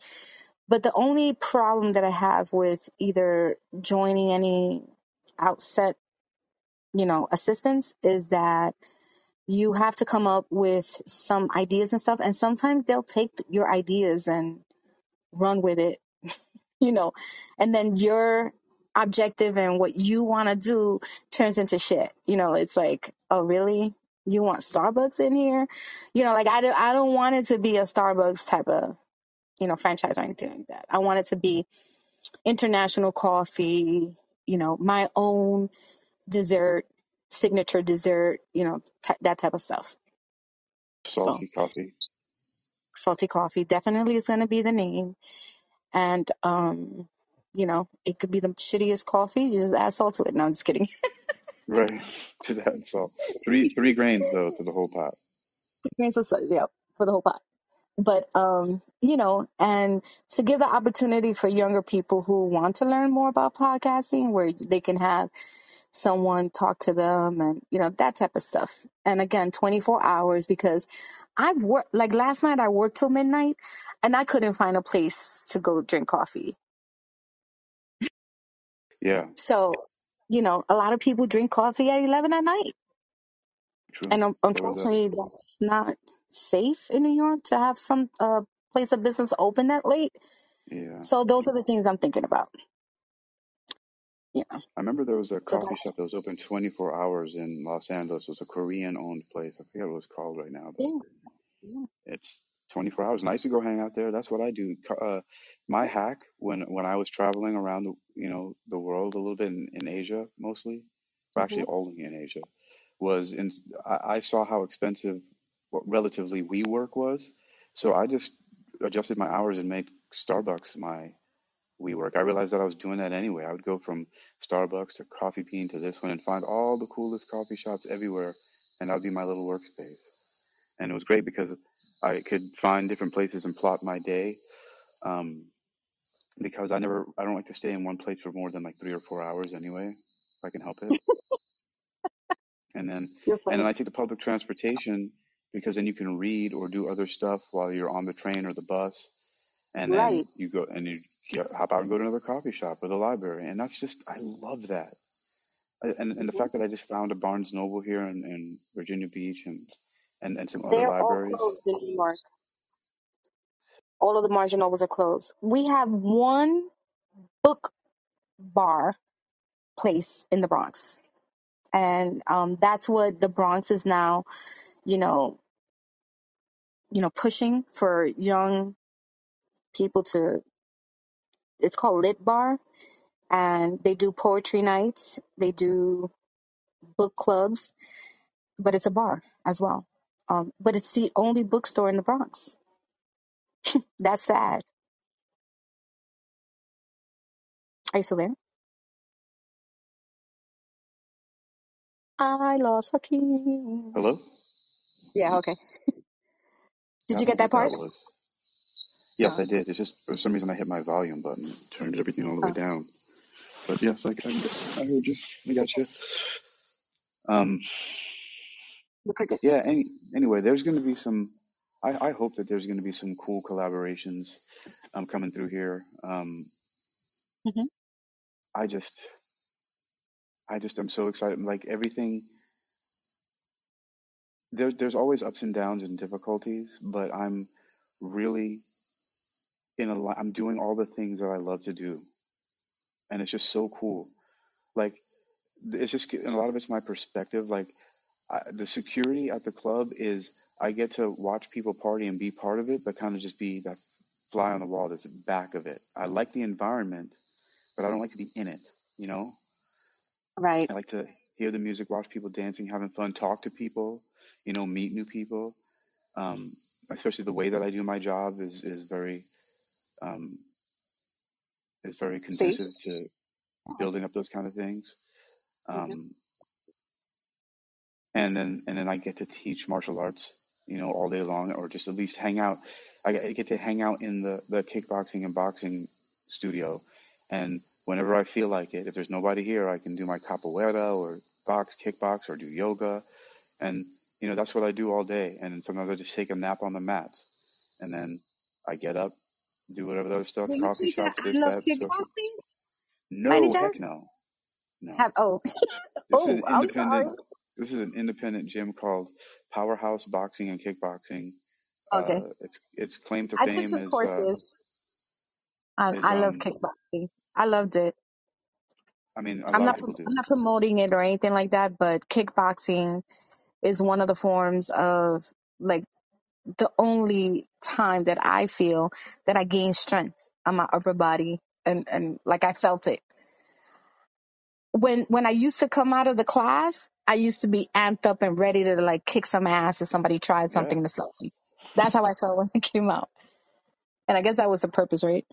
But the only problem that I have with either joining any outset, you know, assistance is that you have to come up with some ideas and stuff. And sometimes they'll take your ideas and run with it, you know, and then your objective and what you want to do turns into shit. You know, it's like, oh, really? You want Starbucks in here? You know, like I, do, I don't want it to be a Starbucks type of, you know, franchise or anything like that. I want it to be international coffee, you know, my own dessert, signature dessert, you know, t- that type of stuff. So, Salty coffee. salty coffee definitely is going to be the name. And, um, you know, it could be the shittiest coffee. You just add salt to it. No, I'm just kidding. Right. Just add salt. Three three grains though to the whole pot. Three Grains of salt, yeah, for the whole pot. But, um, you know, and to give the opportunity for younger people who want to learn more about podcasting, where they can have someone talk to them and you know that type of stuff. And again 24 hours because i've worked like last night i worked till midnight and i couldn't find a place to go drink coffee. Yeah, so you know a lot of people drink coffee at 11 at night. True. and um, was unfortunately that's not safe in new york to have some uh, place of business open that late. Yeah. so those are the things i'm thinking about know I remember there was a so coffee that's shop that was open 24 hours in Los Angeles. It was a Korean owned place. I forget what it was called right now, but yeah, yeah. it's 24 hours. And I used to go hang out there. That's what I do. Co- Uh, my hack when when I was traveling around the you know the world a little bit in, in Asia mostly, or actually only in Asia, was in I, I saw how expensive what relatively WeWork was. So I just adjusted my hours and made Starbucks my WeWork. I realized that I was doing that anyway. I would go from Starbucks to Coffee Bean to this one and find all the coolest coffee shops everywhere, and that would be my little workspace. And it was great because I could find different places and plot my day. Um, because I never, I don't like to stay in one place for more than like three or four hours anyway, if I can help it. And then, and then I take the public transportation because then you can read or do other stuff while you're on the train or the bus and right then you go and you hop out and go to another coffee shop or the library, and that's just I love that. And, and the fact that I just found a Barnes Noble here in, in Virginia Beach and, and and some other they're all libraries. closed in new york all of the marginal Novas are closed. We have one book bar place in the Bronx, and um, that's what the Bronx is now. You know, you know, pushing for young people to. It's called Lit Bar, and they do poetry nights. They do book clubs, but it's a bar as well. Um, but it's the only bookstore in the Bronx. That's sad. Are you still there? I lost Hakeem. Hello? Yeah, okay. I Did you don't know get that what that part? was. Yes, Oh, I did. It's just for some reason I hit my volume button, turned everything all the way oh, down. But yes, I, I, I heard you. I got you. Um, yeah. Any, anyway, there's going to be some. I, I hope that there's going to be some cool collaborations um, coming through here. Um, hmm I just, I just am so excited. Like everything. there, there's always ups and downs and difficulties, but I'm really in a, I'm doing all the things that I love to do. And it's just so cool. Like, it's just, and a lot of it's my perspective. Like, I, the security at the club is I get to watch people party and be part of it, but kind of just be that fly on the wall that's back of it. I like the environment, but I don't like to be in it. You know, Right. I like to hear the music, watch people dancing, having fun, talk to people, you know, meet new people. Um, especially the way that I do my job is is very um, is very conducive to building up those kind of things. hmm Um, and then and then I get to teach martial arts, you know, all day long, or just at least hang out. I get I get to hang out in the the kickboxing and boxing studio, and whenever I feel like it, if there's nobody here, I can do my capoeira or box, kickbox, or do yoga, and you know that's what I do all day. And sometimes I just take a nap on the mats, and then I get up, do whatever those stuff, Do you coffee teach I Love that. Kickboxing No, heck no, no. Have oh oh I'm sorry. This is an independent gym called Powerhouse Boxing and Kickboxing. Okay. Uh, its its claim to I took fame some is uh. I is I love um. kickboxing. I loved it. I mean, I'm not people prom- do. I'm not promoting it or anything like that, but kickboxing is one of the forms of like the only time that I feel that I gain strength on my upper body and and like I felt it when when I used to come out of the class, I used to be amped up and ready to like kick some ass if somebody tried Yeah, something to sell me. That's how I felt when I came out, and I guess that was the purpose, right?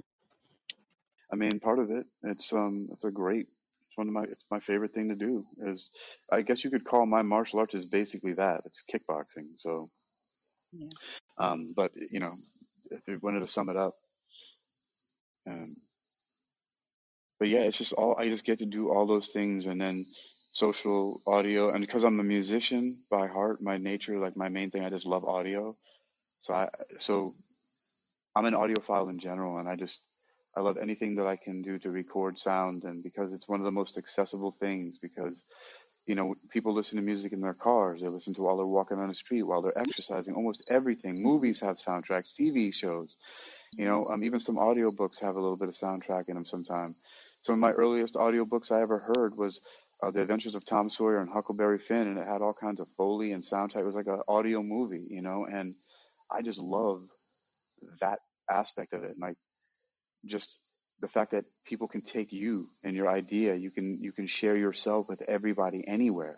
I mean, part of it. It's um. It's a great. It's one of my. It's my favorite thing to do. Is I guess you could call my martial arts is basically that. It's kickboxing. So Yeah. um. But you know, if you wanted to sum it up, um. But yeah, it's just all I just get to do all those things and then social audio and because I'm a musician by heart, my nature, like my main thing, I just love audio. So I so I'm an audiophile in general and I just I love anything that I can do to record sound and because it's one of the most accessible things because you know people listen to music in their cars, they listen to while they're walking on the street, while they're exercising, almost everything. Movies have soundtracks, TV shows you know, um, even some audiobooks have a little bit of soundtrack in them sometimes. Some of my earliest audiobooks I ever heard was uh, The Adventures of Tom Sawyer and Huckleberry Finn, and it had all kinds of Foley and soundtrack. It was like an audio movie, you know, and I just love that aspect of it. And like just the fact that people can take you and your idea, you can you can share yourself with everybody anywhere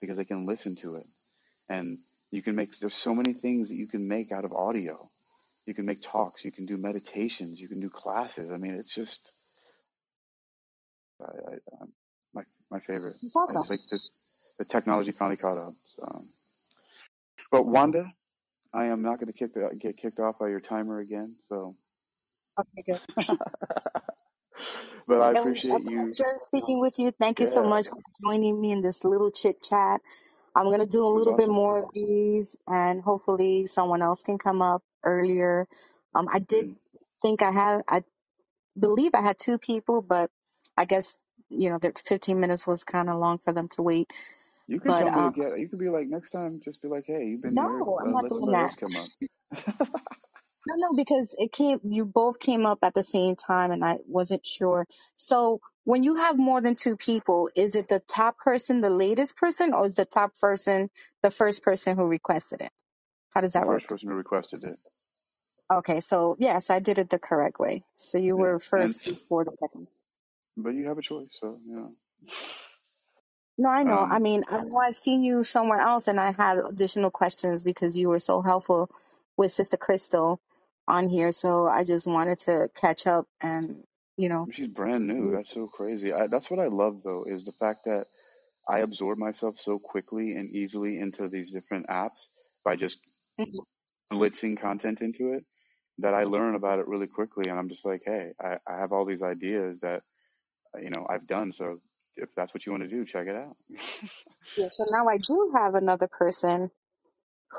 because they can listen to it. And you can make there's so many things that you can make out of audio you can make talks, you can do meditations, you can do classes. I mean, it's just I, I, my my favorite. It's It's awesome. like this the technology finally caught up. So, but Wanda, I am not going to kick the, get kicked off by your timer again. So, Okay, good. but I It was a appreciate you. pleasure speaking with you. Thank you so Yeah, much for joining me in this little chit chat. I'm gonna do a it was little bit awesome. more of these, and hopefully someone else can come up earlier. Um, I did Mm. think I have. I believe I had two people, but I guess you know, the 15 minutes was kind of long for them to wait. You can But tell me um, again. You can be like next time. Just be like, hey, you've been here. no, I'm Uh, not let doing somebody that. else come up. No, no, because it came. You both came up at the same time, and I wasn't sure. So when you have more than two people, is it the top person, the latest person, or is the top person the first person who requested it? How does the work? first person who requested it. Okay, so yes, I did it the correct way. So you Yeah, were and first before the second. but you have a choice. So know. No, I know. I Um, mean, I know I've seen you somewhere else, and I had additional questions because you were so helpful with Sister Crystal on here. So I just wanted to catch up and, you know, She's brand new. That's so crazy. I, that's what I love though, is the fact that I absorb myself so quickly and easily into these different apps by just Mhm. blitzing content into it that I learn about it really quickly. And I'm just like, hey, I, I have all these ideas that, you know, I've done. So if that's what you want to do, check it out. yeah. So now I do have another person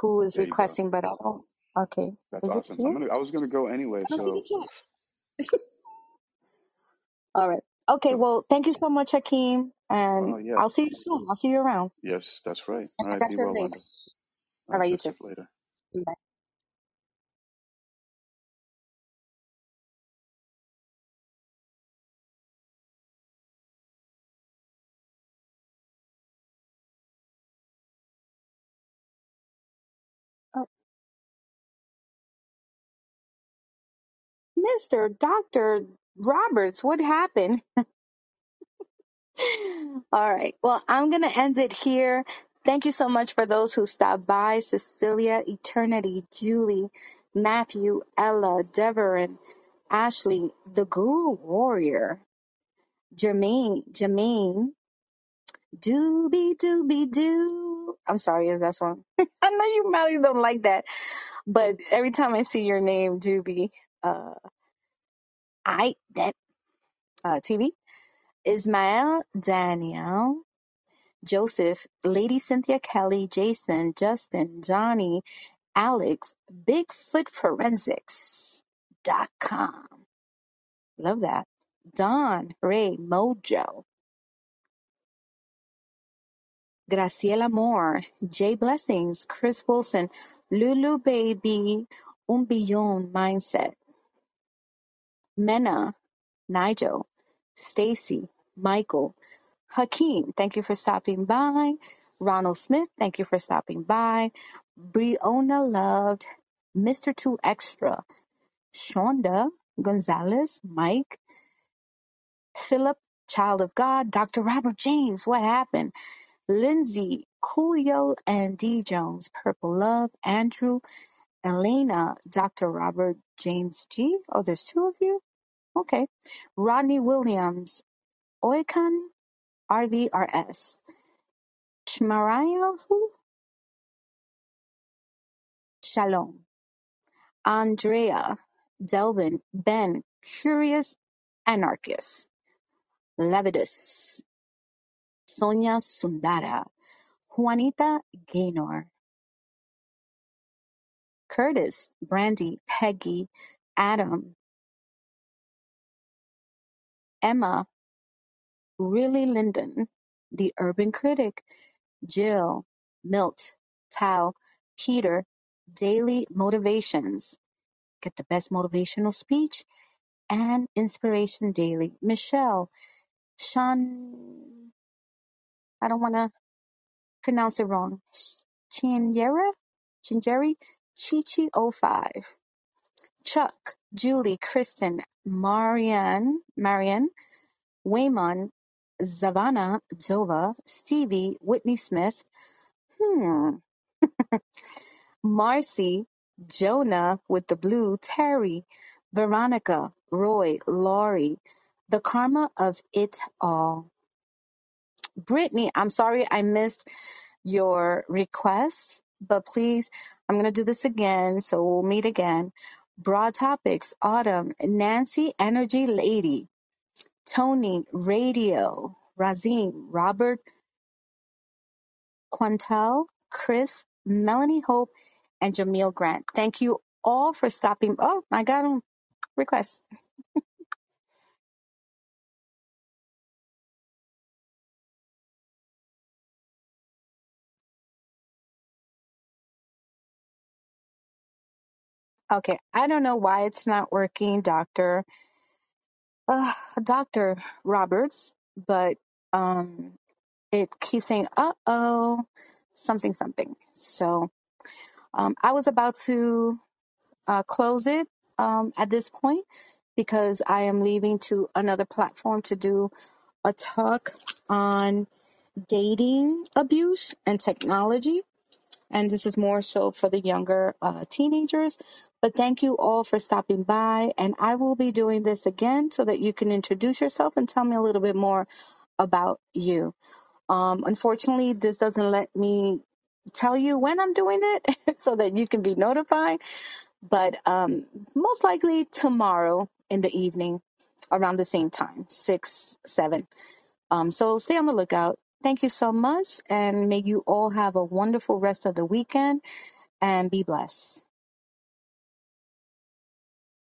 who is there you go. requesting, but I don't. Okay, That's is it awesome. I'm here? gonna. I was gonna go anyway. I don't think So. All right. Okay. Well, thank you so much, Hakeem, and yeah, I'll see you soon. I'll see you around. yes, that's right. And All I right. got Be your well, link. Wanda. All All right, right, you too. Later. Bye. Mr. Dr. Roberts, what happened? All right. Well, I'm going to end it here. Thank you so much for those who stopped by Cecilia, Eternity, Julie, Matthew, Ella, Deverin, Ashley, the Guru Warrior, Jermaine, Jermaine, Doobie Doobie Doo. I'm sorry, is that song? I know you probably don't like that, but every time I see your name, Doobie, uh, I, that, uh, TV, Ismail, Daniel, Joseph, Lady Cynthia Kelly, Jason, Justin, Johnny, Alex, Bigfoot Forensics dot com. Love that. Don, Ray, Mojo, Graciela Moore, Jay Blessings, Chris Wilson, Lulu Baby, Un Billon Mindset, Mena, Nigel, Stacy, Michael, Hakeem, thank you for stopping by. Ronald Smith, thank you for stopping by. Brionna Loved, Mr. Two Extra, Shonda Gonzalez, Mike, Philip, Child of God, Dr. Robert James, what happened? Lindsay, Coolio, and D. Jones, Purple Love, Andrew, Elena, Dr. Robert James G. Oh, there's two of you? Okay. Rodney Williams, Oikan, RVRS. Shmarayahu, Shalom. Andrea, Delvin, Ben, Curious Anarchist. Levitus, Sonia Sundara, Juanita Gaynor, Curtis, Brandy, Peggy, Adam, Emma, Really Linden, The Urban Critic, Jill, Milt, Tao, Peter, Daily Motivations, get the best motivational speech and inspiration daily. Michelle, Sean, I don't want to pronounce it wrong. Chinyera, Chinjeri, Chichi O five. Chuck, Julie, Kristen, Marianne, Waymon, Zavana, Dova, Stevie, Whitney Smith, hmm, Marcy, Jonah with the blue, Terry, Veronica, Roy, Laurie, the karma of it all. Brittany, I'm sorry I missed your request, but please, I'm going to do this again, so we'll meet again. Broad topics, Autumn, Nancy, Energy Lady, Tony, Radio, Razim, Robert, Quantel, Chris, Melanie Hope, and Jameel Grant. Thank you all for stopping. Oh, I got a request. Okay, I don't know why it's not working, Doctor, uh, Doctor Roberts, but um, it keeps saying, "Uh oh," something, something. So um, I was about to uh, close it um, at this point because I am leaving to another platform to do a talk on dating abuse and technology. And this is more so for the younger uh, teenagers. But thank you all for stopping by. And I will be doing this again so that you can introduce yourself and tell me a little bit more about you. Um, unfortunately, this doesn't let me tell you when I'm doing it so that you can be notified. But um, most likely tomorrow in the evening around the same time, six, seven. Um, so stay on the lookout. Thank you so much, and may you all have a wonderful rest of the weekend and be blessed.